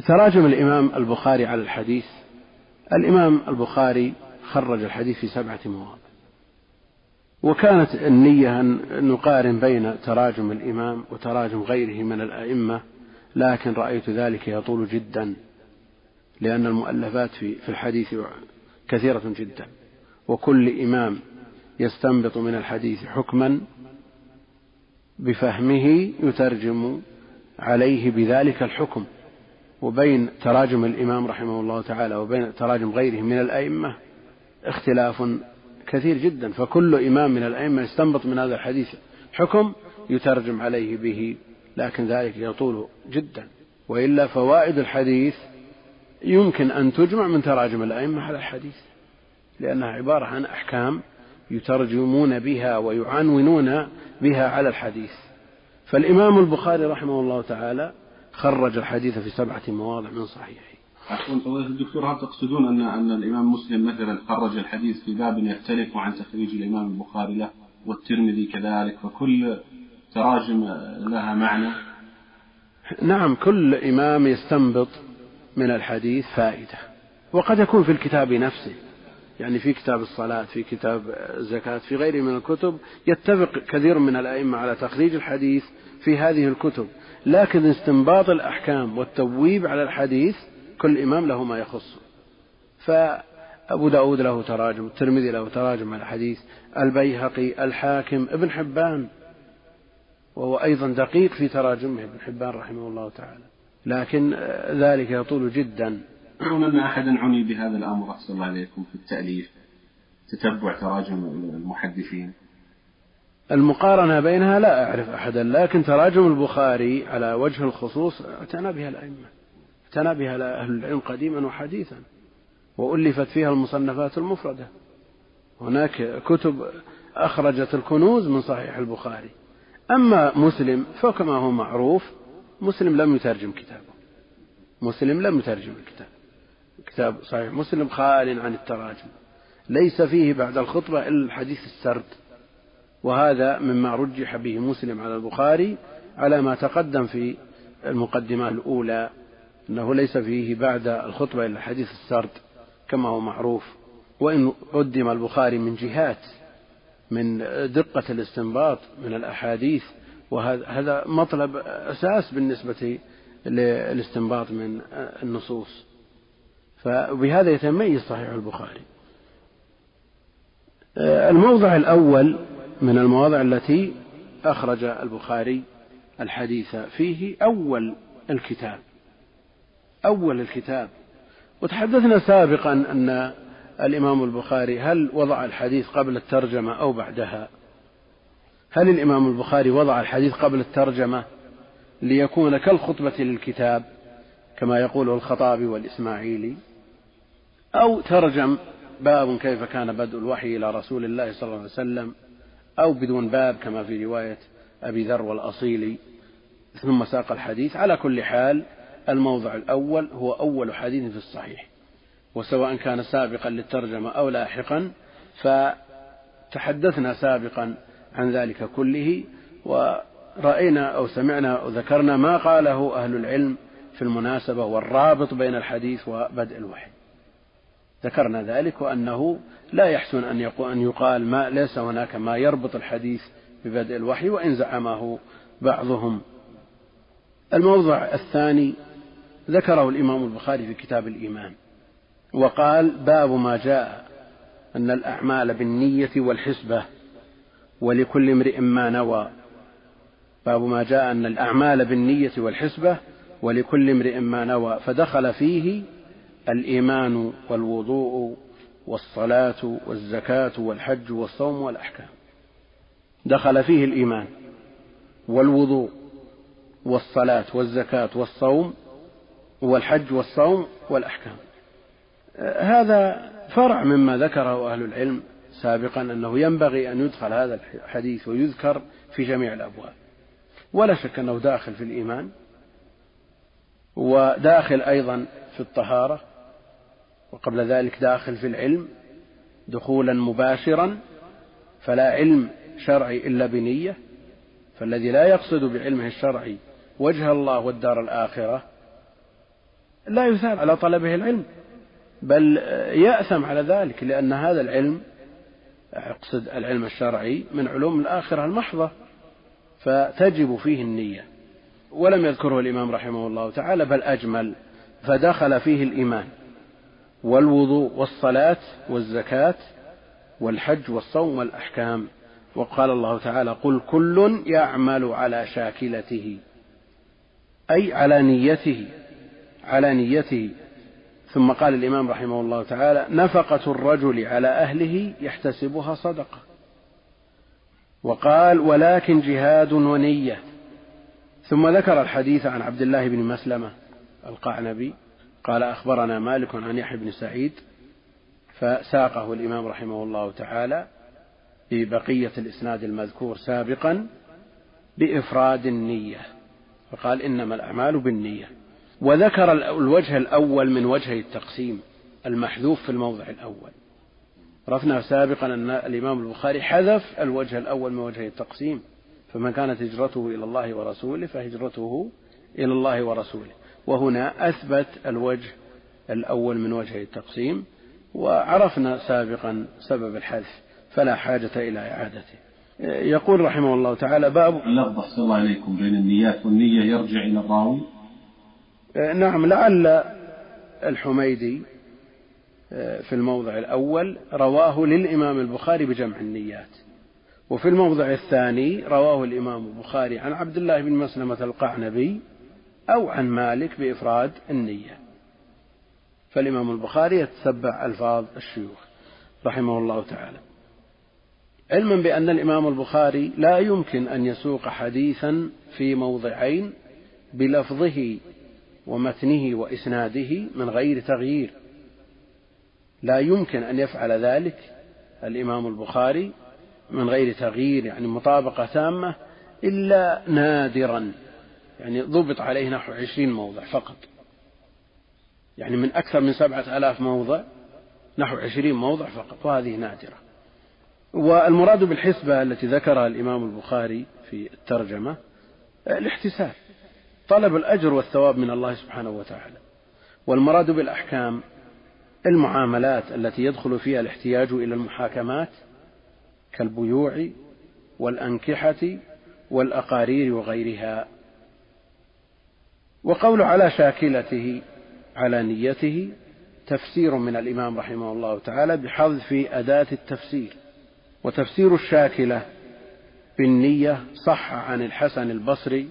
تراجم الإمام البخاري على الحديث الإمام البخاري خرج الحديث في سبعة مواضع وكانت النية أن نقارن بين تراجم الإمام وتراجم غيره من الأئمة لكن رأيت ذلك يطول جدا لأن المؤلفات في الحديث كثيرة جدا وكل إمام يستنبط من الحديث حكما بفهمه يترجم عليه بذلك الحكم. وبين تراجم الإمام رحمه الله تعالى وبين تراجم غيره من الأئمة اختلاف كثير جدا فكل إمام من الأئمة يستنبط من هذا الحديث. حكم يترجم عليه به لكن ذلك يطول جدا. وإلا فوائد الحديث يمكن أن تجمع من تراجم الأئمة على الحديث لأنها عبارة عن أحكام يترجمون بها ويعنونون بها على الحديث. فالإمام البخاري رحمه الله تعالى خرج الحديث في سبعة مواضع من صحيحه. فضيلة الدكتور هل تقصدون أن أن الإمام مسلم مثلا خرج الحديث في باب يختلف عن تخريج الإمام البخاري له والترمذي كذلك فكل تراجم لها معنى؟ نعم كل إمام يستنبط من الحديث فائدة وقد يكون في الكتاب نفسه يعني في كتاب الصلاة في كتاب الزكاة في غيره من الكتب يتفق كثير من الأئمة على تخريج الحديث في هذه الكتب لكن استنباط الأحكام والتبويب على الحديث كل إمام له ما يخصه فأبو داود له تراجم الترمذي له تراجم على الحديث البيهقي الحاكم ابن حبان وهو أيضا دقيق في تراجمه ابن حبان رحمه الله تعالى. لكن ذلك يطول جدا. أن أحدا عني بهذا الأمر أحسن الله عليكم في التأليف تتبع تراجم المحدثين. المقارنة بينها لا أعرف أحدا لكن تراجم البخاري على وجه الخصوص اعتنى بها الأئمة. اعتنى بها أهل العلم قديما وحديثا وألفت فيها المصنفات المفردة. هناك كتب أخرجت الكنوز من صحيح البخاري. أما مسلم فكما هو معروف مسلم لم يترجم كتابه. مسلم لم يترجم الكتاب. كتاب صحيح مسلم خال عن التراجم. ليس فيه بعد الخطبة إلا الحديث السرد. وهذا مما رجح به مسلم على البخاري على ما تقدم في المقدمة الأولى. أنه ليس فيه بعد الخطبة إلا حديث السرد كما هو معروف وإن قدم البخاري من جهات من دقة الاستنباط من الأحاديث وهذا هذا مطلب أساس بالنسبة للاستنباط من النصوص. فبهذا يتميز صحيح البخاري. الموضع الأول من المواضع التي أخرج البخاري الحديث فيه أول الكتاب. أول الكتاب. وتحدثنا سابقا أن الإمام البخاري هل وضع الحديث قبل الترجمة أو بعدها؟ هل الإمام البخاري وضع الحديث قبل الترجمة ليكون كالخطبة للكتاب كما يقول الخطابي والإسماعيلي؟ أو ترجم باب كيف كان بدء الوحي إلى رسول الله صلى الله عليه وسلم أو بدون باب كما في رواية أبي ذر والأصيلي. ثم ساق الحديث. على كل حال الموضع الأول هو أول حديث في الصحيح وسواء كان سابقا للترجمة أو لاحقا فتحدثنا سابقا عن ذلك كله ورأينا أو سمعنا أو ذكرنا ما قاله أهل العلم في المناسبة والرابط بين الحديث وبدء الوحي. ذكرنا ذلك وأنه لا يحسن أن أن يقال ما ليس هناك ما يربط الحديث ببدء الوحي وإن زعمه بعضهم. الموضع الثاني ذكره الإمام البخاري في كتاب الإيمان وقال باب ما جاء أن الأعمال بالنية والحسبة ولكل امرئ ما نوى. باب ما جاء أن الأعمال بالنية والحسبة ولكل امرئ ما نوى. فدخل فيه الإيمان والوضوء والصلاة والزكاة والحج والصوم والأحكام. دخل فيه الإيمان والوضوء والصلاة والزكاة والصوم والحج والصوم والأحكام. هذا فرع مما ذكره أهل العلم سابقا أنه ينبغي أن يدخل هذا الحديث ويذكر في جميع الأبواب. ولا شك أنه داخل في الإيمان وداخل أيضا في الطهارة وقبل ذلك داخل في العلم دخولا مباشرا فلا علم شرعي إلا بنية فالذي لا يقصد بعلمه الشرعي وجه الله والدار الآخرة لا يثاب على طلبه العلم. بل يأثم على ذلك لأن هذا العلم أقصد العلم الشرعي من علوم الآخرة المحضة فتجب فيه النية. ولم يذكره الإمام رحمه الله تعالى بل أجمل فدخل فيه الإيمان. والوضوء والصلاة والزكاة والحج والصوم والأحكام. وقال الله تعالى قل كل يعمل على شاكلته أي على نيته. على نيته. ثم قال الإمام رحمه الله تعالى نفقة الرجل على أهله يحتسبها صدقة. وقال ولكن جهاد ونية. ثم ذكر الحديث عن عبد الله بن مسلمة القعنبي. قال أخبرنا مالك عن يحيى بن سعيد فساقه الإمام رحمه الله تعالى ببقية الإسناد المذكور سابقا بإفراد النية. فقال إنما الأعمال بالنية. وذكر الوجه الأول من وجهي التقسيم المحذوف في الموضع الأول. عرفنا سابقا أن الإمام البخاري حذف الوجه الأول من وجهي التقسيم فمن كانت هجرته إلى الله ورسوله فهجرته إلى الله ورسوله. وهنا أثبت الوجه الأول من وجه التقسيم وعرفنا سابقا سبب الحذف فلا حاجة إلى إعادته. يقول رحمه الله تعالى باب اللفظ الله عليكم بين النيات والنية يرجع إلى الراوي. نعم لعل الحميدي في الموضع الأول رواه للإمام البخاري بجمع النيات وفي الموضع الثاني رواه الإمام البخاري عن عبد الله بن مسلمة القعنبي أو عن مالك بإفراد النية. فالإمام البخاري يتتبع ألفاظ الشيوخ رحمه الله تعالى. علما بأن الإمام البخاري لا يمكن أن يسوق حديثا في موضعين بلفظه ومتنه وإسناده من غير تغيير. لا يمكن أن يفعل ذلك الإمام البخاري من غير تغيير يعني مطابقة تامة إلا نادرا. يعني ضبط عليه نحو عشرين موضع فقط. يعني من أكثر من سبعة آلاف موضع نحو عشرين موضع فقط وهذه نادرة. والمراد بالحسبة التي ذكرها الإمام البخاري في الترجمة الاحتساب. طلب الأجر والثواب من الله سبحانه وتعالى. والمراد بالأحكام المعاملات التي يدخل فيها الاحتياج إلى المحاكمات كالبيوع والأنكحة والأقارير وغيرها. وقول على شاكلته على نيته تفسير من الإمام رحمه الله تعالى بحذف أداة التفسير. وتفسير الشاكلة بالنية صح عن الحسن البصري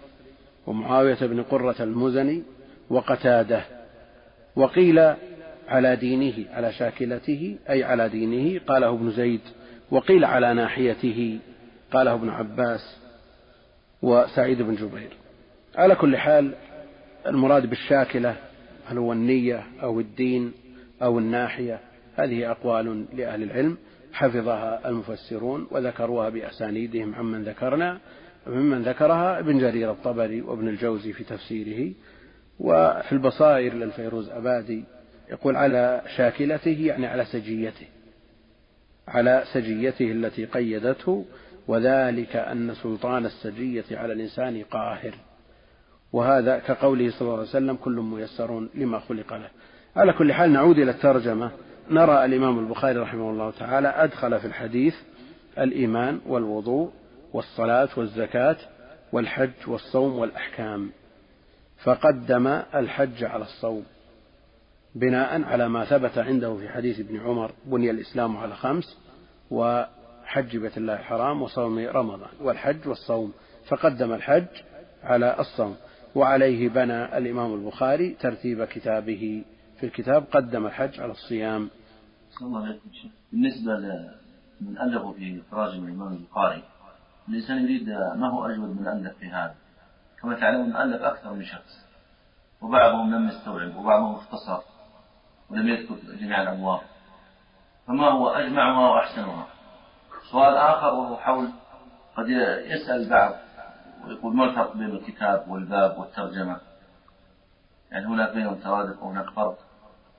ومعاوية بن قرة المزني وقتادة وقيل على دينه على شاكلته أي على دينه قاله ابن زيد وقيل على ناحيته قاله ابن عباس وسعيد بن جبير. على كل حال المراد بالشاكلة هل هو النية أو الدين أو الناحية هذه أقوال لأهل العلم حفظها المفسرون وذكروها بأسانيدهم عمن ذكرنا. ممن ذكرها ابن جرير الطبري وابن الجوزي في تفسيره وفي البصائر للفيروز أبادي يقول على شاكلته يعني على سجيته على سجيته التي قيدته وذلك أن سلطان السجية على الإنسان قاهر. وهذا كقوله صلى الله عليه وسلم كل ميسر لما خلق له. على كل حال نعود إلى الترجمة. نرى الإمام البخاري رحمه الله تعالى أدخل في الحديث الإيمان والوضوء والصلاة والزكاة والحج والصوم والأحكام. فقدم الحج على الصوم بناء على ما ثبت عنده في حديث ابن عمر بني الإسلام على خمس وحج بيت الله الحرام وصوم رمضان والحج والصوم. فقدم الحج على الصوم وعليه بنى الإمام البخاري ترتيب كتابه. في الكتاب قدم الحج على الصيام. بالنسبة لمن ألفوا في تراجم الإمام البخاري الإنسان يريد ما هو أجود من ألف في هذا؟ كما تعلمون ألف أكثر من شخص وبعضهم لم يستوعب وبعضهم اختصر ولم يذكر جميع الأبواب فما هو أجمعها وأحسنها؟ سؤال آخر وهو حول قد يسأل بعض ويقول ما الفرق بين الكتاب والباب والترجمة. يعني هناك بينهم ترادف وهناك فرق.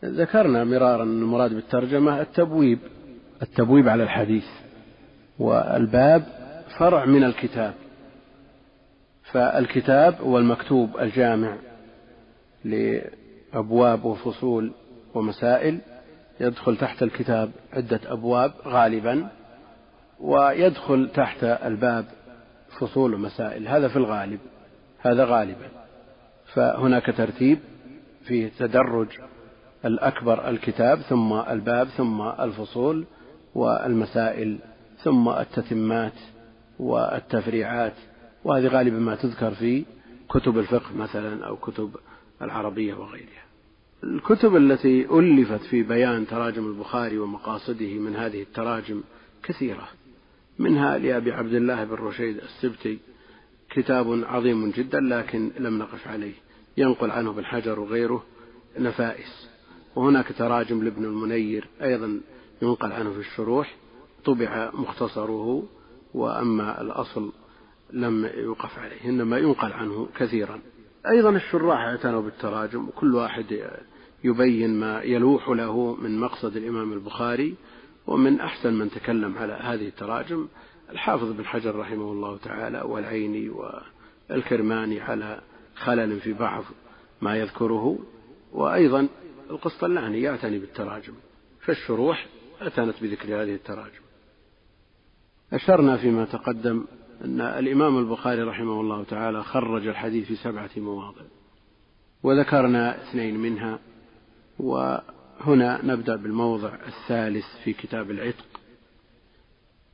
ذكرنا مرارا أن المراد بالترجمة التبويب التبويب على الحديث والباب فرع من الكتاب. فالكتاب هو المكتوب الجامع لأبواب وفصول ومسائل. يدخل تحت الكتاب عدة أبواب غالبا ويدخل تحت الباب فصول ومسائل. هذا في الغالب هذا غالبا. فهناك ترتيب فيه تدرج الأكبر الكتاب ثم الباب ثم الفصول والمسائل ثم التتمات. والتفريعات وهذه غالبا ما تذكر في كتب الفقه مثلا أو كتب العربية وغيرها. الكتب التي ألفت في بيان تراجم البخاري ومقاصده من هذه التراجم كثيرة. منها لأبي عبد الله بن رشيد السبتي كتاب عظيم جدا لكن لم نقف عليه. ينقل عنه ابن حجر وغيره نفائس. وهناك تراجم لابن المنير أيضا ينقل عنه في الشروح. طبع مختصره وأما الأصل لم يوقف عليه إنما ينقل عنه كثيرا. أيضا الشراح اعتنوا بالتراجم وكل واحد يبين ما يلوح له من مقصد الإمام البخاري ومن أحسن من تكلم على هذه التراجم الحافظ بن حجر رحمه الله تعالى والعيني والكرماني على خلل في بعض ما يذكره وأيضا القسطلاني يعتني بالتراجم. فالشروح اعتنت بذكر هذه التراجم. أشرنا فيما تقدم أن الإمام البخاري رحمه الله تعالى خرج الحديث في سبعة مواضع وذكرنا اثنين منها وهنا نبدأ بالموضع الثالث في كتاب العتق.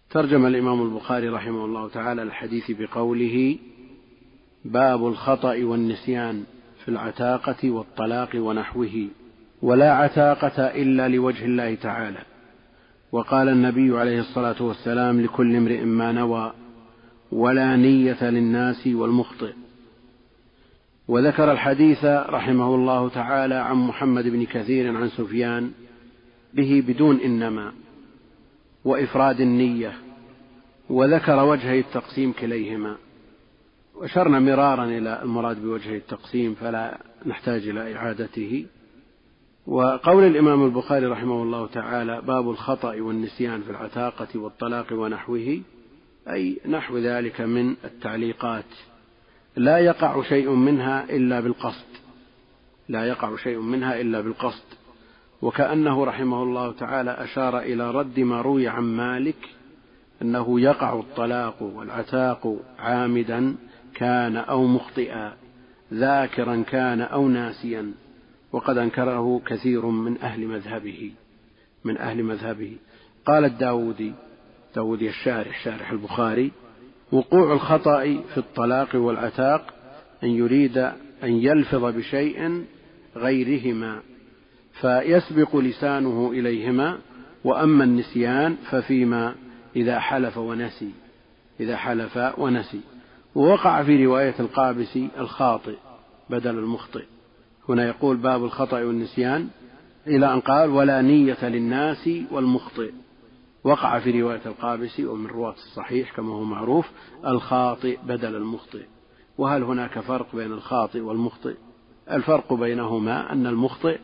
ترجم الإمام البخاري رحمه الله تعالى الحديث بقوله باب الخطأ والنسيان في العتاقة والطلاق ونحوه ولا عتاقة إلا لوجه الله تعالى. وقال النبي عليه الصلاة والسلام لكل امرئ ما نوى ولا نية للناس والمخطئ. وذكر الحديث رحمه الله تعالى عن محمد بن كثير عن سفيان به بدون إنما وإفراد النية وذكر وجهي التقسيم كليهما. وأشرنا مرارا إلى المراد بوجه التقسيم فلا نحتاج إلى إعادته. وقول الإمام البخاري رحمه الله تعالى باب الخطأ والنسيان في العتاقة والطلاق ونحوه أي نحو ذلك من التعليقات. لا يقع شيء منها إلا بالقصد. لا يقع شيء منها إلا بالقصد. وكأنه رحمه الله تعالى أشار إلى رد ما روي عن مالك أنه يقع الطلاق والعتاق عامدا كان أو مخطئا ذاكرا كان أو ناسيا. وقد أنكره كثير من أهل مذهبه من أهل مذهبه. قال الداودي داودي الشارح شارح البخاري وقوع الخطأ في الطلاق والعتاق أن يريد أن يلفظ بشيء غيرهما فيسبق لسانه إليهما وأما النسيان ففيما إذا حلف ونسي إذا حلف ونسي. ووقع في رواية القابسي الخاطئ بدل المخطئ. هنا يقول باب الخطأ والنسيان إلى أن قال ولا نية للناس والمخطئ. وقع في رواية القابسي ومن رواة الصحيح كما هو معروف الخاطئ بدل المخطئ. وهل هناك فرق بين الخاطئ والمخطئ؟ الفرق بينهما أن المخطئ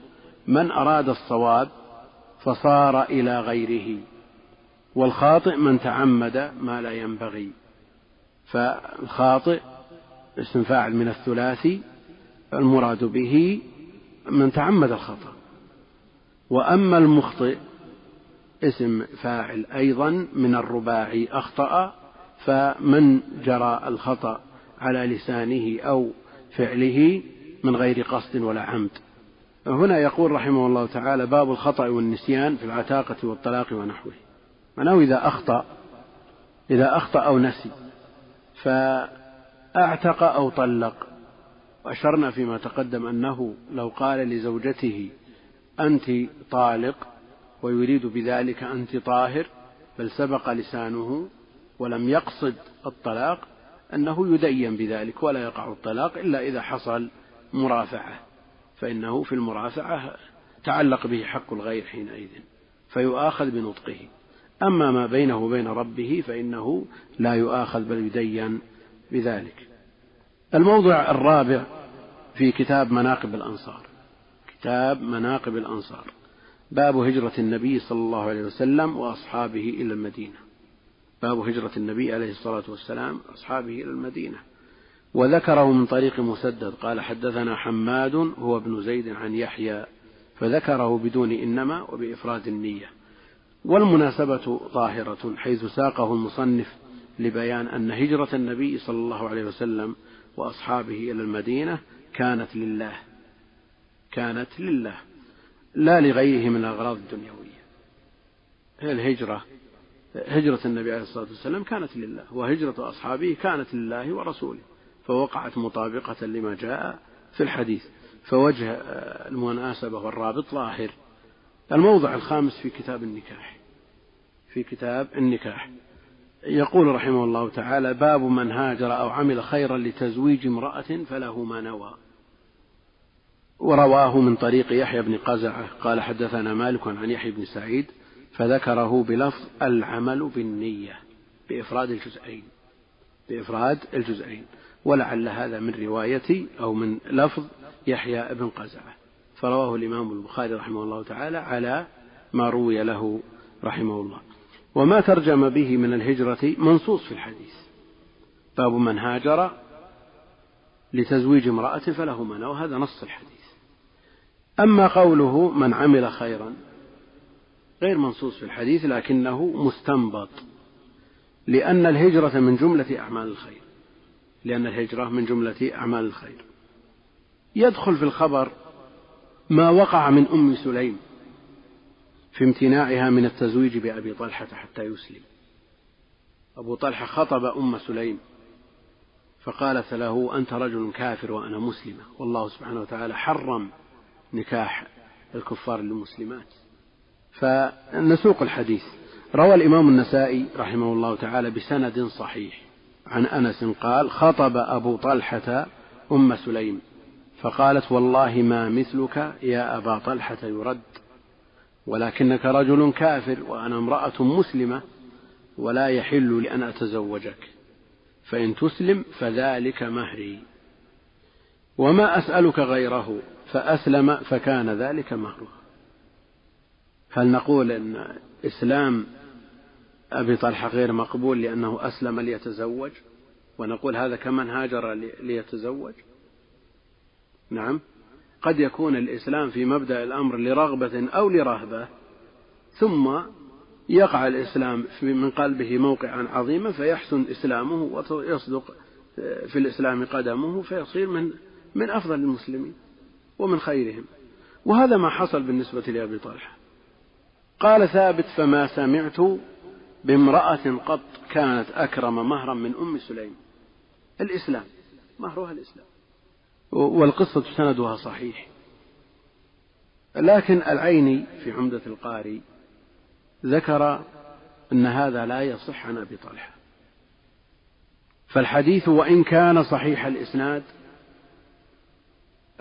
من أراد الصواب فصار إلى غيره والخاطئ من تعمد ما لا ينبغي. فالخاطئ اسم فاعل من الثلاثي المراد به من تعمد الخطأ. وأما المخطئ اسم فاعل أيضا من الرباعي أخطأ فمن جرى الخطأ على لسانه أو فعله من غير قصد ولا عمد. هنا يقول رحمه الله تعالى باب الخطأ والنسيان في العتاقة والطلاق ونحوه. معناه إذا أخطأ إذا أخطأ أو نسي فأعتق أو طلق وأشرنا فيما تقدم أنه لو قال لزوجته أنت طالق ويريد بذلك أنت طاهر بل سبق لسانه ولم يقصد الطلاق أنه يدين بذلك ولا يقع الطلاق إلا إذا حصل مرافعة فإنه في المرافعة تعلق به حق الغير حينئذ فيؤاخذ بنطقه. أما ما بينه وبين ربه فإنه لا يؤاخذ بل يدين بذلك. الموضع الرابع في كتاب مناقب الأنصار. كتاب مناقب الأنصار. باب هجرة النبي صلى الله عليه وسلم وأصحابه إلى المدينة. باب هجرة النبي عليه الصلاة والسلام وأصحابه إلى المدينة. وذكره من طريق مسدد. قال حدثنا حماد هو ابن زيد عن يحيى فذكره بدون إنما وبإفراد النية. والمناسبة ظاهرة حيث ساقه المصنف لبيان أن هجرة النبي صلى الله عليه وسلم وأصحابه إلى المدينة كانت لله كانت لله لا لغيره من الأغراض الدنيوية. الهجرة هجرة النبي عليه الصلاة والسلام كانت لله وهجرة أصحابه كانت لله ورسوله. فوقعت مطابقة لما جاء في الحديث. فوجه المناسبة والرابط ظاهر. الموضع الخامس في كتاب النكاح في كتاب النكاح. يقول رحمه الله تعالى باب من هاجر أو عمل خيرا لتزويج امرأة فله ما نوى. ورواه من طريق يحيى بن قزعة قال حدثنا مالك عن يحيى بن سعيد فذكره بلفظ العمل بالنية بإفراد الجزئين بإفراد الجزئين. ولعل هذا من رواية أو من لفظ يحيى بن قزعة. فرواه الإمام البخاري رحمه الله تعالى على ما روي له رحمه الله. وما ترجم به من الهجرة منصوص في الحديث. باب من هاجر لتزويج امرأة فله منع وهذا نص الحديث. أما قوله من عمل خيرا غير منصوص في الحديث لكنه مستنبط لأن الهجرة من جملة أعمال الخير. لأن الهجرة من جملة أعمال الخير. يدخل في الخبر ما وقع من أم سليم. في امتناعها من التزويج بأبي طلحة حتى يسلم. أبو طلحة خطب أم سليم فقالت له أنت رجل كافر وأنا مسلمة. والله سبحانه وتعالى حرم نكاح الكفار للمسلمات فنسوق الحديث. روى الإمام النسائي رحمه الله تعالى بسند صحيح. عن أنس قال خطب أبو طلحة أم سليم فقالت والله ما مثلك يا أبا طلحة يرد. ولكنك رجل كافر وأنا امرأة مسلمة ولا يحل لأن أتزوجك. فإن تسلم فذلك مهري. وما أسألك غيره فأسلم فكان ذلك مهره. هل نقول أن إسلام أبي طلحة غير مقبول لأنه أسلم ليتزوج؟ ونقول هذا كمن هاجر ليتزوج؟ نعم. قد يكون الإسلام في مبدأ الأمر لرغبة أو لرهبة ثم يقع الإسلام من قلبه موقعا عظيما فيحسن إسلامه ويصدق في الإسلام قدمه فيصير من من أفضل المسلمين ومن خيرهم. وهذا ما حصل بالنسبة لأبي طلحة. قال ثابت فما سمعت بامرأة قط كانت أكرم مهرا من أم سليم. الإسلام مهرها الإسلام. والقصة سندها صحيح. لكن العيني في عمدة القاري ذكر أن هذا لا يصح عن أبي طلحة. فالحديث وإن كان صحيح الإسناد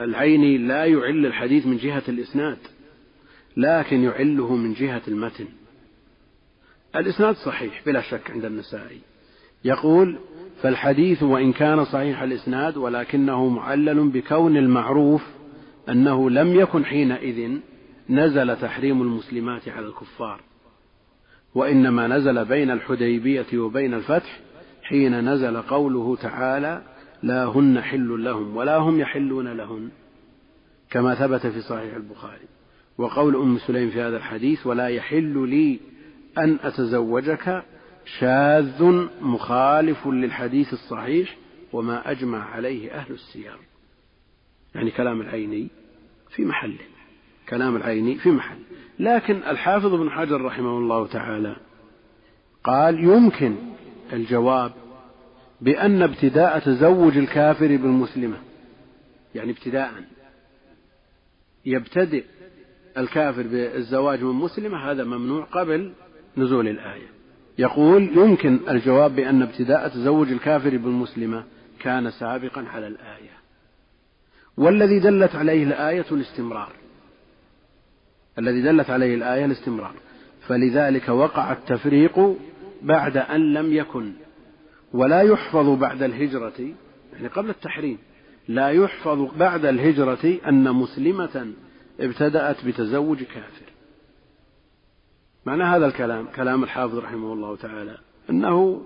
العيني لا يعل الحديث من جهة الإسناد لكن يعله من جهة المتن. الإسناد صحيح بلا شك عند النسائي. يقول فالحديث وإن كان صحيح الإسناد ولكنه معلل بكون المعروف أنه لم يكن حينئذ نزل تحريم المسلمات على الكفار وإنما نزل بين الحديبية وبين الفتح حين نزل قوله تعالى لا هن حل لهم ولا هم يحلون لهن كما ثبت في صحيح البخاري. وقول أم سليم في هذا الحديث ولا يحل لي أن أتزوجك شاذ مخالف للحديث الصحيح وما أجمع عليه أهل السير يعني كلام العيني في محله كلام العيني في محل. لكن الحافظ بن حجر رحمه الله تعالى قال يمكن الجواب بأن ابتداء تزوج الكافر بالمسلمة يعني ابتداء يبتدئ الكافر بالزواج من مسلمة هذا ممنوع قبل نزول الآية. يقول يمكن الجواب بأن ابتداء تزوج الكافر بالمسلمة كان سابقا على الآية. والذي دلت عليه الآية الاستمرار. الذي دلت عليه الآية الاستمرار. فلذلك وقع التفريق بعد أن لم يكن. ولا يحفظ بعد الهجرة يعني قبل التحريم لا يحفظ بعد الهجرة أن مسلمة ابتدأت بتزوج كافر. معنى هذا الكلام كلام الحافظ رحمه الله تعالى أنه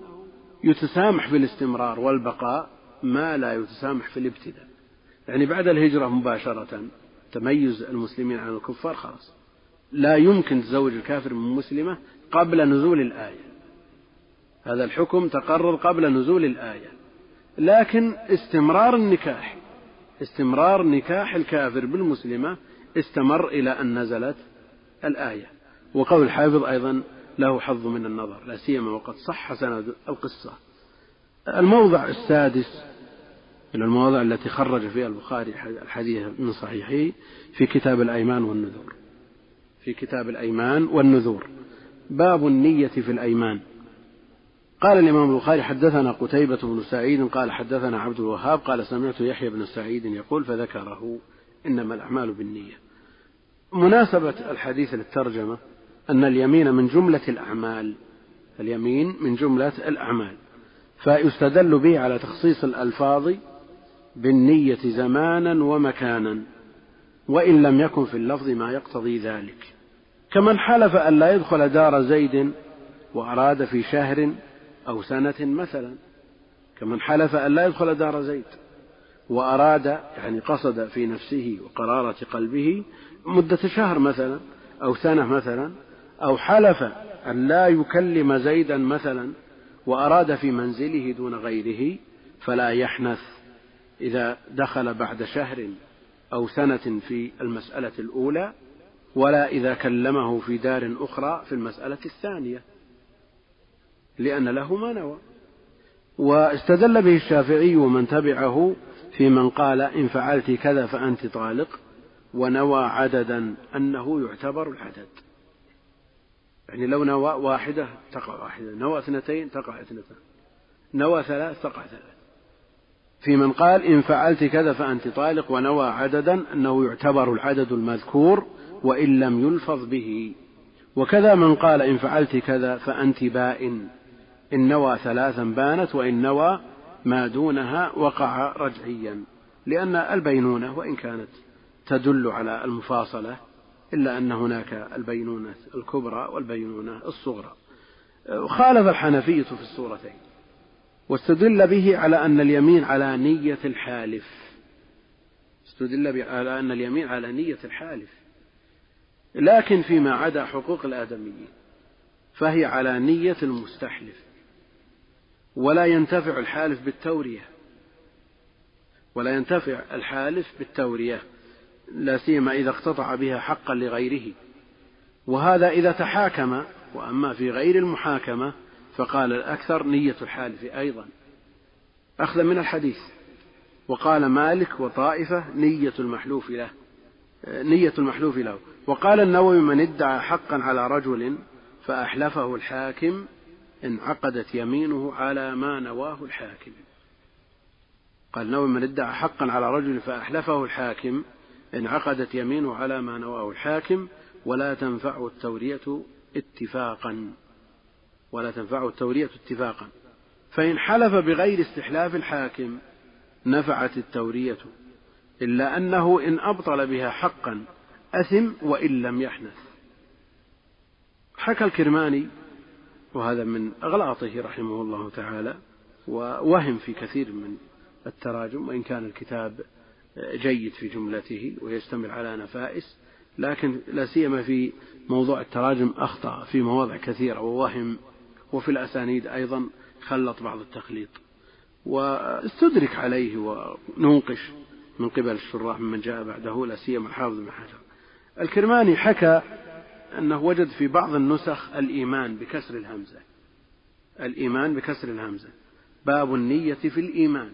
يتسامح في الاستمرار والبقاء ما لا يتسامح في الابتداء. يعني بعد الهجرة مباشرة تميز المسلمين عن الكفار خلاص. لا يمكن تزوج الكافر من مسلمة قبل نزول الآية. هذا الحكم تقرر قبل نزول الآية. لكن استمرار النكاح استمرار نكاح الكافر بالمسلمة استمر إلى أن نزلت الآية. وقول الحافظ أيضا له حظ من النظر لا سيما وقد صح سند القصة. الموضع السادس من المواضع التي خرج فيها البخاري الحديث من صحيحه في كتاب الأيمان والنذور. في كتاب الأيمان والنذور. باب النية في الأيمان. قال الإمام البخاري حدثنا قتيبة بن سعيد قال حدثنا عبد الوهاب قال سمعت يحيى بن سعيد يقول فذكره إنما الأعمال بالنية. مناسبة الحديث للترجمة أن اليمين من جملة الأعمال اليمين من جملة الأعمال. فيستدل به على تخصيص الألفاظ بالنية زمانا ومكانا وإن لم يكن في اللفظ ما يقتضي ذلك. كمن حلف أن لا يدخل دار زيد وأراد في شهر أو سنة مثلا كمن حلف أن لا يدخل دار زيد وأراد يعني قصد في نفسه وقرارة قلبه مدة شهر مثلا أو سنة مثلا أو حلف أن لا يكلم زيدا مثلا وأراد في منزله دون غيره فلا يحنث. إذا دخل بعد شهر أو سنة في المسألة الأولى ولا إذا كلمه في دار أخرى في المسألة الثانية لأن له ما نوى. واستدل به الشافعي ومن تبعه في من قال إن فعلت كذا فأنت طالق ونوى عددا أنه يعتبر العدد يعني لو نوى واحدة تقع واحدة نوى اثنتين تقع اثنتان نوى ثلاث تقع ثلاث. في من قال إن فعلت كذا فأنت طالق ونوى عددا أنه يعتبر العدد المذكور وإن لم يلفظ به. وكذا من قال إن فعلت كذا فأنت بائن. إن نوى ثلاثا بانت وإن نوى ما دونها وقع رجعيا. لأن البينونة وإن كانت تدل على المفاصلة إلا أن هناك البينونة الكبرى والبينونة الصغرى. خالف الحنفية في الصورتين واستدل به على أن اليمين على نية الحالف. استدل على أن اليمين على نية الحالف. لكن فيما عدا حقوق الآدميين فهي على نية المستحلف ولا ينتفع الحالف بالتورية. ولا ينتفع الحالف بالتورية. لا سيما إذا اقتطع بها حقا لغيره. وهذا إذا تحاكم وأما في غير المحاكمة فقال الأكثر نية الحالف أيضا. أخذا من الحديث. وقال مالك وطائفة نية المحلوف له. نية المحلوف له. وقال النووي من ادعى حقا على رجل فأحلفه الحاكم انعقدت يمينه على ما نواه الحاكم. قال النووي من ادعى حقا على رجل فأحلفه الحاكم انعقدت يمينه على ما نواه الحاكم ولا تنفعه التورية اتفاقا. ولا تنفعه التورية اتفاقا. فإن حلف بغير استحلاف الحاكم نفعت التورية. إلا أنه إن أبطل بها حقا أثم وإن لم يحنث. حكى الكرماني وهذا من أغلاطه رحمه الله تعالى ووهم في كثير من التراجم وإن كان الكتاب جيد في جملته ويشتمل على نفائس لكن لا سيما في موضوع التراجم أخطأ في مواضع كثيرة ووهم وفي الأسانيد أيضا خلط بعض التخليط. واستدرك عليه وننقش من قبل الشراح ممن جاء بعده لا سيما الحافظ بن حجر. الكرماني حكى أنه وجد في بعض النسخ الإيمان بكسر الهمزة. الإيمان بكسر الهمزة. باب النية في الإيمان.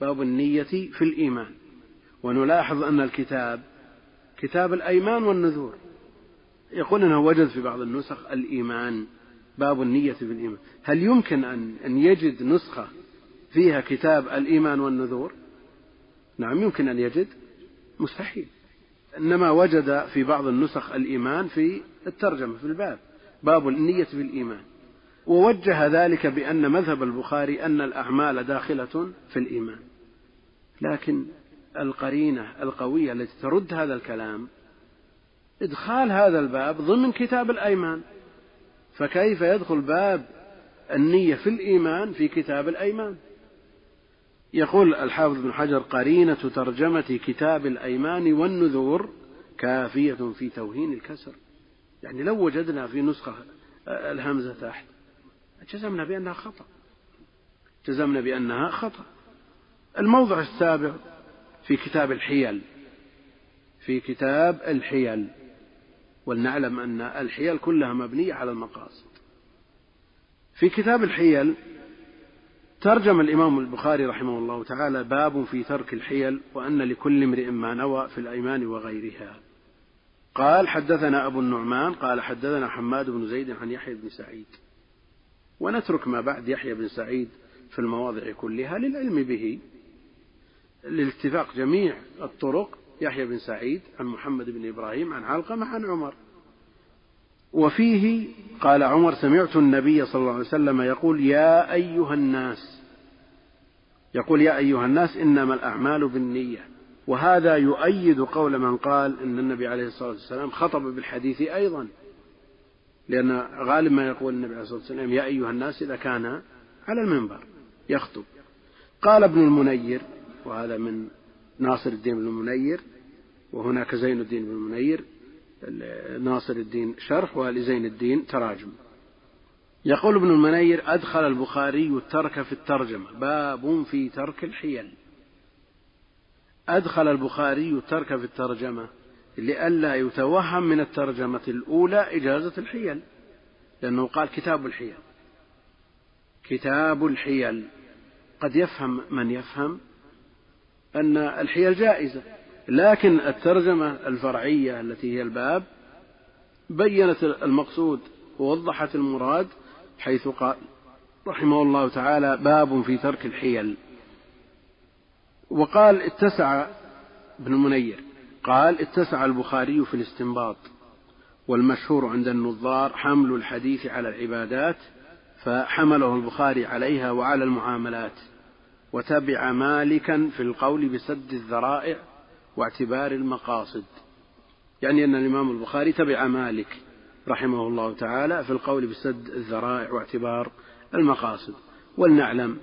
باب النية في الإيمان. ونلاحظ أن الكتاب كتاب الأيمان والنذور. يقول أنه وجد في بعض النسخ الإيمان باب النية في الإيمان. هل يمكن أن أن يجد نسخة فيها كتاب الإيمان والنذور؟ نعم يمكن أن يجد. مستحيل. إنما وجد في بعض النسخ الإيمان في الترجمة في الباب. باب النية في الإيمان. ووجه ذلك بأن مذهب البخاري أن الأعمال داخلة في الإيمان. لكن القرينة القوية التي ترد هذا الكلام إدخال هذا الباب ضمن كتاب الأيمان. فكيف يدخل باب النية في الإيمان في كتاب الأيمان؟ يقول الحافظ بن حجر قرينة ترجمة كتاب الأيمان والنذور كافية في توهين الكسر. يعني لو وجدنا في نسخة الهمزة تحت جزمنا بأنها خطأ. جزمنا بأنها خطأ. الموضع السابع في كتاب الحيل في كتاب الحيل. ولنعلم أن الحيل كلها مبنية على المقاصد. في كتاب الحيل ترجم الإمام البخاري رحمه الله تعالى باب في ترك الحيل وأن لكل امرئ ما نوى في الأيمان وغيرها. قال حدثنا أبو النعمان قال حدثنا حماد بن زيد عن يحيى بن سعيد. ونترك ما بعد يحيى بن سعيد في المواضع كلها للعلم به. لاتفاق جميع الطرق يحيى بن سعيد عن محمد بن إبراهيم عن علقمة عن عمر. وفيه قال عمر سمعت النبي صلى الله عليه وسلم يقول يا أيها الناس يقول يا أيها الناس إنما الأعمال بالنية. وهذا يؤيد قول من قال إن النبي عليه الصلاة والسلام خطب بالحديث أيضا. لأن غالب ما يقول النبي عليه الصلاة والسلام يا أيها الناس إذا كان على المنبر يخطب. قال ابن المنير وهذا من ناصر الدين بن المنير وهناك زين الدين بن المنير ناصر الدين شرح ولزين الدين تراجم. يقول ابن المنير أدخل البخاري الترك في الترجمة باب في ترك الحيل. أدخل البخاري الترك في الترجمة لئلا يتوهم من الترجمة الأولى إجازة الحيل لأنه قال كتاب الحيل. كتاب الحيل قد يفهم من يفهم؟ أن الحيل جائزة. لكن الترجمة الفرعية التي هي الباب بينت المقصود ووضحت المراد حيث قال رحمه الله تعالى باب في ترك الحيل. وقال اتسع ابن المنير قال اتسع البخاري في الاستنباط والمشهور عند النظار حمل الحديث على العبادات فحمله البخاري عليها وعلى المعاملات. وتبع مالكا في القول بسد الذرائع واعتبار المقاصد. يعني أن الإمام البخاري تبع مالك رحمه الله تعالى في القول بسد الذرائع واعتبار المقاصد. ولنعلم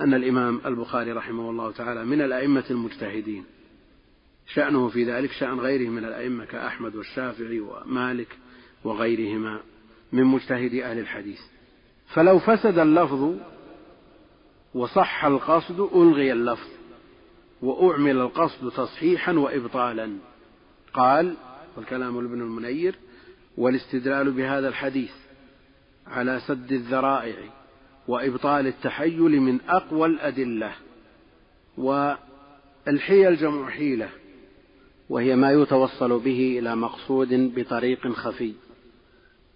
أن الإمام البخاري رحمه الله تعالى من الأئمة المجتهدين. شأنه في ذلك شأن غيره من الأئمة كأحمد والشافعي ومالك وغيرهما من مجتهد أهل الحديث. فلو فسد اللفظ وصح القصد ألغي اللفظ وأعمل القصد تصحيحا وإبطالا. قال والكلام لابن المنير والاستدلال بهذا الحديث على سد الذرائع وإبطال التحيل من أقوى الأدلة والحيل جمع حيلة وهي ما يتوصل به إلى مقصود بطريق خفي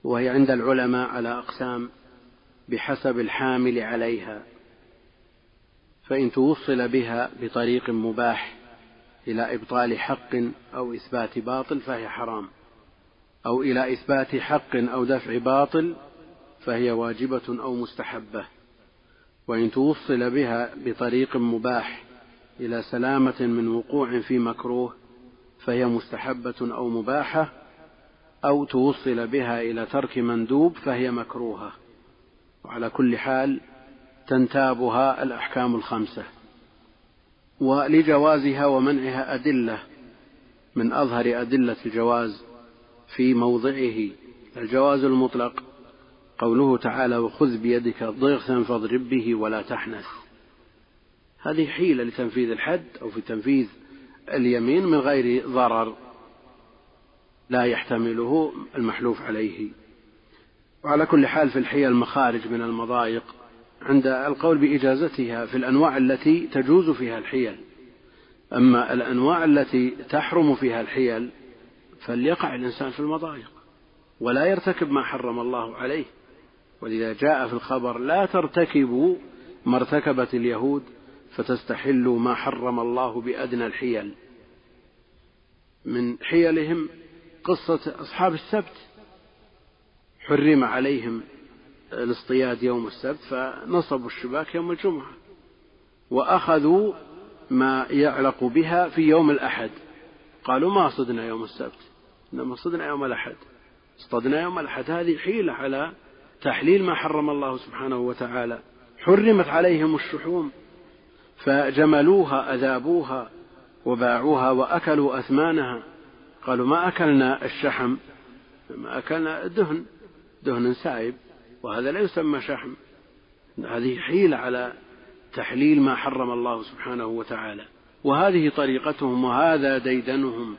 وهي عند العلماء على أقسام بحسب الحامل عليها. فإن توصل بها بطريق مباح إلى إبطال حق أو إثبات باطل فهي حرام. أو إلى إثبات حق أو دفع باطل فهي واجبة أو مستحبة. وإن توصل بها بطريق مباح إلى سلامة من وقوع في مكروه فهي مستحبة أو مباحة. أو توصل بها إلى ترك مندوب فهي مكروهة. وعلى كل حال تنتابها الأحكام الخمسة ولجوازها ومنعها أدلة من أظهر أدلة الجواز في موضعه. الجواز المطلق قوله تعالى وخذ بيدك ضغثا فاضرب به ولا تحنث هذه حيلة لتنفيذ الحد أو في تنفيذ اليمين من غير ضرر لا يحتمله المحلوف عليه. وعلى كل حال في الحيل المخارج من المضايق عند القول بإجازتها في الأنواع التي تجوز فيها الحيل. أما الأنواع التي تحرم فيها الحيل فليقع الإنسان في المضايق ولا يرتكب ما حرم الله عليه. ولذا جاء في الخبر لا ترتكبوا ما ارتكبت اليهود فتستحلوا ما حرم الله بأدنى الحيل. من حيلهم قصة أصحاب السبت حرم عليهم الاصطياد يوم السبت فنصبوا الشباك يوم الجمعة وأخذوا ما يعلق بها في يوم الأحد. قالوا ما صدنا يوم السبت؟ إنما صدنا يوم الأحد. اصطدنا يوم الأحد هذه حيلة على تحليل ما حرم الله سبحانه وتعالى. حرمت عليهم الشحوم فجملوها أذابوها وباعوها وأكلوا أثمانها. قالوا ما أكلنا الشحم؟ ما أكلنا دهن دهن سائب وهذا لا يسمى شحم. هذه حيلة على تحليل ما حرم الله سبحانه وتعالى. وهذه طريقتهم وهذا ديدنهم.